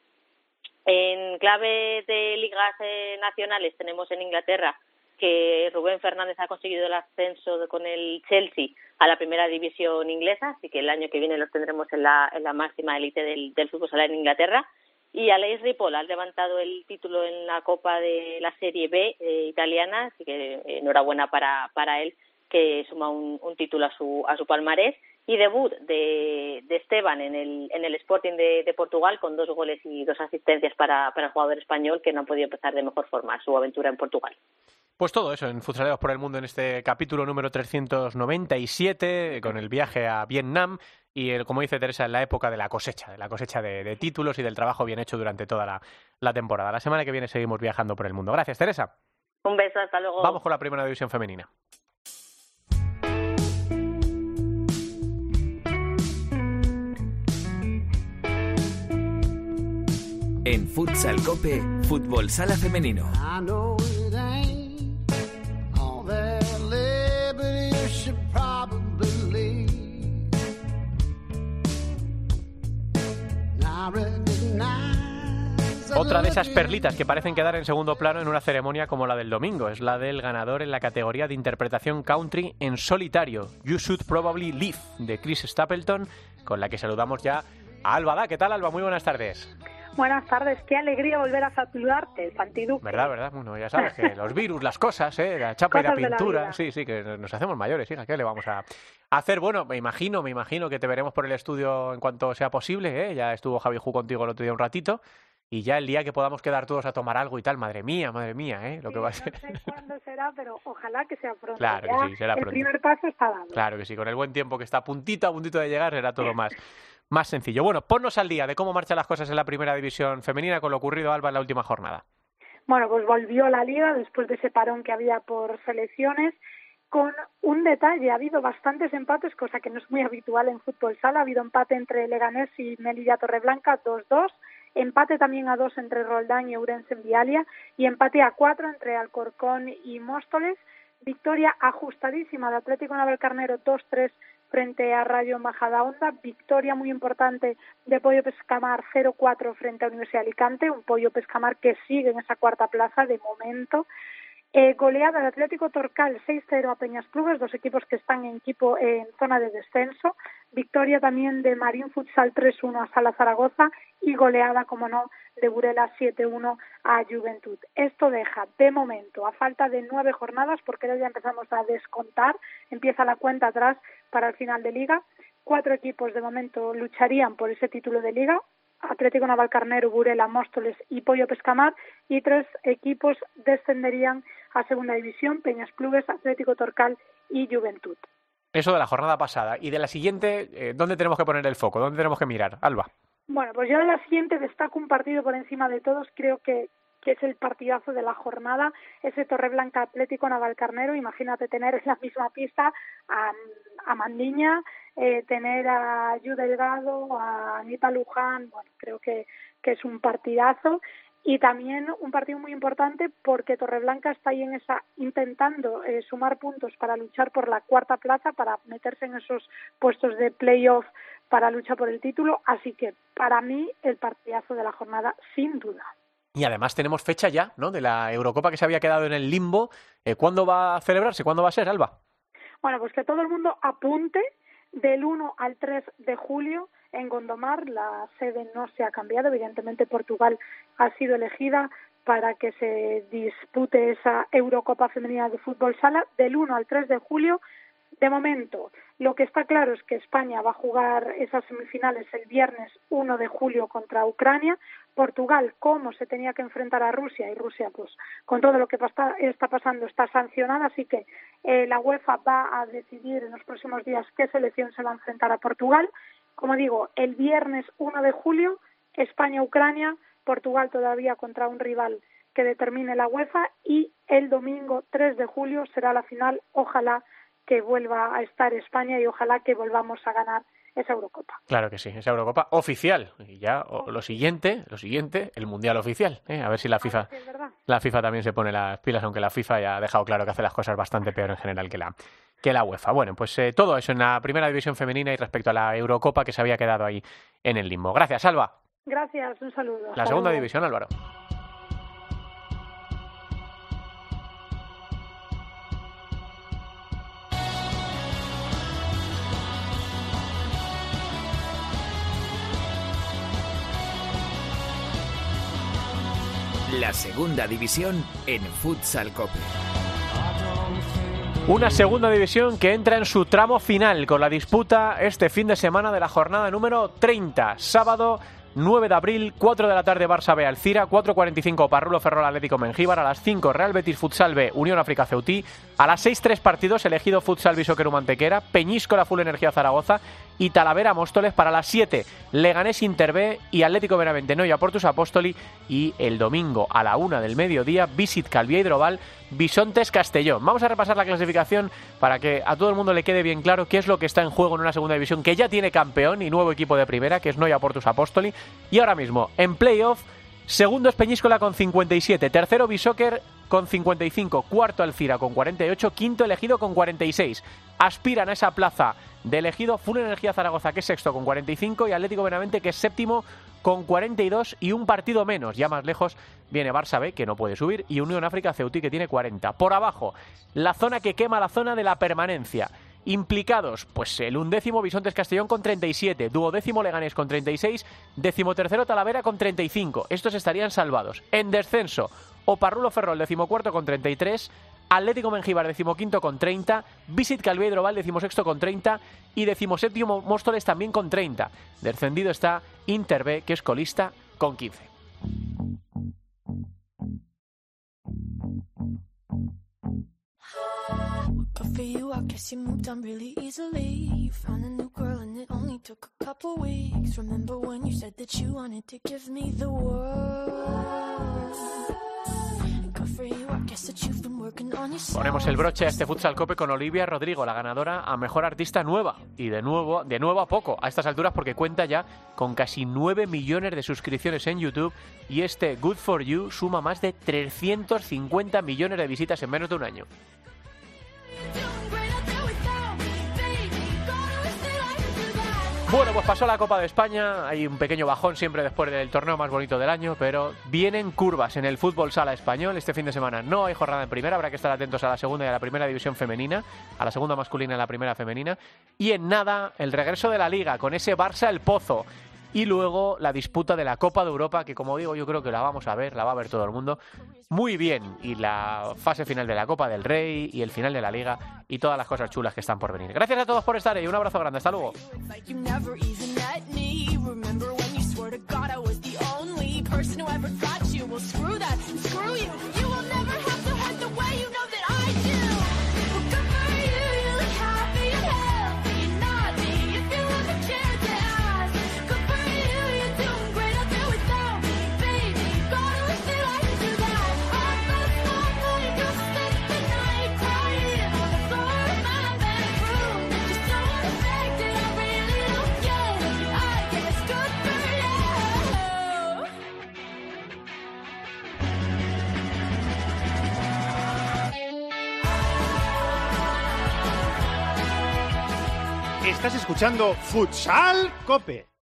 En clave de ligas eh, nacionales tenemos en Inglaterra que Rubén Fernández ha conseguido el ascenso con el Chelsea a la primera división inglesa, así que el año que viene lo tendremos en la, en la máxima élite del, del fútbol sala en Inglaterra. Y Aleix Ripoll ha levantado el título en la Copa de la Serie B eh, italiana, así que eh, enhorabuena para, para él, que suma un, título a su, a su palmarés. Y debut de, de Esteban en el, en el Sporting de, de, Portugal con dos goles y dos asistencias para, para el jugador español que no ha podido empezar de mejor forma su aventura en Portugal. Pues todo eso en Futsaleros por el Mundo en este capítulo número 397 con el viaje a Vietnam y como dice Teresa, en la época de la cosecha, de la cosecha de, títulos y del trabajo bien hecho durante toda la, la, temporada. La semana que viene seguimos viajando por el mundo. Gracias, Teresa. Un beso, hasta luego. Vamos con la primera división femenina. En Futsal Cope, Fútbol Sala Femenino. Otra de esas perlitas que parecen quedar en segundo plano en una ceremonia como la del domingo es la del ganador en la categoría de interpretación country en solitario, You Should Probably Live, de Chris Stapleton, con la que saludamos ya a Alba. ¿Qué tal, Alba? Muy buenas tardes. Buenas tardes, qué alegría volver a saludarte, Santiduque. ¿Verdad, verdad? Bueno, ya sabes que los virus, las cosas, ¿eh? la chapa y la pintura. sí, sí, que nos hacemos mayores, hija, ¿qué le vamos a hacer? Bueno, me imagino, me imagino que te veremos por el estudio en cuanto sea posible, ¿eh? Ya estuvo Javi Ju contigo el otro día un ratito. Y ya el día que podamos quedar todos a tomar algo y tal, madre mía, madre mía, ¿eh? Lo que va a ser. No sé cuándo será, pero ojalá que sea pronto. Claro que sí, será el pronto. El primer paso está dado. Claro que sí, con el buen tiempo que está a puntito, a puntito de llegar, será todo más más sencillo. Bueno, ponnos al día de cómo marchan las cosas en la primera división femenina con lo ocurrido, Alba, en la última jornada. Bueno, pues volvió la liga después de ese parón que había por selecciones con un detalle, ha habido bastantes empates, cosa que no es muy habitual en fútbol sala, ha habido empate entre Leganés y Melilla Torreblanca 2-2, empate también a 2 entre Roldán y Ourense en Vialia y empate a 4 entre Alcorcón y Móstoles, victoria ajustadísima de Atlético Navalcarnero 2-3 frente a Rayo Majadahonda, victoria muy importante de Pollo Pescamar 0-4 frente a Universidad Alicante, un Pollo Pescamar que sigue en esa cuarta plaza de momento. Eh, goleada de Atlético Torcal 6-0 a Peñas Clubes, dos equipos que están en equipo en zona de descenso. Victoria también de Marín Futsal 3-1 a Sala Zaragoza y goleada, como no, de Burela 7-1 a Juventud. Esto deja, de momento, a falta de nueve jornadas, porque ya empezamos a descontar, empieza la cuenta atrás para el final de liga. Cuatro equipos de momento lucharían por ese título de liga, Atlético Navalcarnero, Burela, Móstoles y Pollo Pescamar y tres equipos descenderían a Segunda División, Peñas Clubes, Atlético Torcal y Juventud. Eso de la jornada pasada. Y de la siguiente, eh, ¿dónde tenemos que poner el foco? ¿Dónde tenemos que mirar? Alba. Bueno, pues yo de la siguiente destaco un partido por encima de todos. Creo que, que es el partidazo de la jornada, ese Torreblanca Atlético Navalcarnero. Imagínate tener en la misma pista a, a Mandiña, eh, tener a Yu Delgado, a Anita Luján. Bueno, creo que, que es un partidazo y también un partido muy importante porque Torreblanca está ahí en esa intentando eh, sumar puntos para luchar por la cuarta plaza para meterse en esos puestos de playoff para luchar por el título. Así que para mí el partidazo de la jornada sin duda. Y además tenemos fecha ya no de la Eurocopa que se había quedado en el limbo. Eh, ¿cuándo va a celebrarse? ¿cuándo va a ser Alba? bueno pues que todo el mundo apunte del 1 al 3 de julio en Gondomar. La sede no se ha cambiado. Evidentemente, Portugal ha sido elegida para que se dispute esa Eurocopa Femenina de Fútbol Sala del 1 al 3 de julio. De momento, lo que está claro es que España va a jugar esas semifinales el viernes 1 de julio contra Ucrania. Portugal, como se tenía que enfrentar a Rusia, y Rusia, pues con todo lo que está pasando, está sancionada, así que eh, la UEFA va a decidir en los próximos días qué selección se va a enfrentar a Portugal. Como digo, el viernes 1 de julio, España-Ucrania, Portugal todavía contra un rival que determine la UEFA y el domingo 3 de julio será la final. Ojalá que vuelva a estar España y ojalá que volvamos a ganar esa Eurocopa. Claro que sí, esa Eurocopa oficial. Y ya lo siguiente, lo siguiente, el Mundial oficial. ¿eh? A ver si la FIFA, la FIFA también se pone las pilas, aunque la FIFA ya ha dejado claro que hace las cosas bastante peor en general que la, que la UEFA. Bueno, pues eh, todo eso en la primera división femenina y respecto a la Eurocopa que se había quedado ahí en el limbo. Gracias, Alba. Gracias, un saludo. La segunda división, Álvaro. La segunda división en Futsal Cope. Una segunda división que entra en su tramo final con la disputa este fin de semana de la jornada número 30, sábado 9 de abril, 4 de la tarde Barça B Alcira, 4.45 Parrulo Ferrol Atlético Mengíbar, a las 5 Real Betis Futsal B Unión África Ceutí, a las 6 tres partidos elegido Futsal Bishoqueru Mantequera, Peñíscola Full Energía Zaragoza y Talavera Móstoles para las 7 Leganés Inter B y Atlético Benavente Noia Portus Apóstoli y el domingo a la 1 del mediodía Visit Calvía Hidroval Bisontes Castellón. Vamos a repasar la clasificación para que a todo el mundo le quede bien claro qué es lo que está en juego en una segunda división que ya tiene campeón y nuevo equipo de primera, que es Noia Portus Apóstoli. Y ahora mismo, en playoff, segundo es Peñíscola con 57, tercero Bishoker con 55, cuarto Alcira con 48, quinto elegido con 46. Aspiran a esa plaza de elegido Full Energía Zaragoza, que es sexto con 45, y Atlético Benavente, que es séptimo con 42 y un partido menos. Ya más lejos viene Barça B, que no puede subir, y Unión África Ceutí, que tiene 40. Por abajo, la zona que quema la zona de la permanencia. Implicados, pues el undécimo Bisontes Castellón con 37, duodécimo Leganés con 36, decimotercero Talavera con 35. Estos estarían salvados. En descenso, Oparrulo Ferrol, decimocuarto con 33, Atlético Mengíbar, decimoquinto con 30, Visit Calviedro decimosexto con 30 y decimoséptimo Móstoles también con 30. Descendido está Inter B, que es colista, con 15. I guess you moved on really easily. You found a new girl and it only took a couple weeks. Remember when you said that you wanted to give me the world? Ponemos el broche a este futsal cope con Olivia Rodrigo, la ganadora a mejor artista nueva. Y de nuevo, de nuevo a poco, a estas alturas porque cuenta ya con casi 9 millones de suscripciones en YouTube y este Good for You suma más de 350 millones de visitas en menos de un año. Bueno, pues pasó la Copa de España, hay un pequeño bajón siempre después del torneo más bonito del año, pero vienen curvas en el fútbol sala español. Este fin de semana no hay jornada en primera, habrá que estar atentos a la segunda y a la primera división femenina, a la segunda masculina y a la primera femenina. Y en nada, el regreso de la liga con ese Barça el Pozo y luego la disputa de la Copa de Europa, que como digo, yo creo que la vamos a ver, la va a ver todo el mundo muy bien. Y la fase final de la Copa del Rey y el final de la Liga y todas las cosas chulas que están por venir. Gracias a todos por estar ahí. Un abrazo grande. Hasta luego. Estás escuchando Futsal Cope.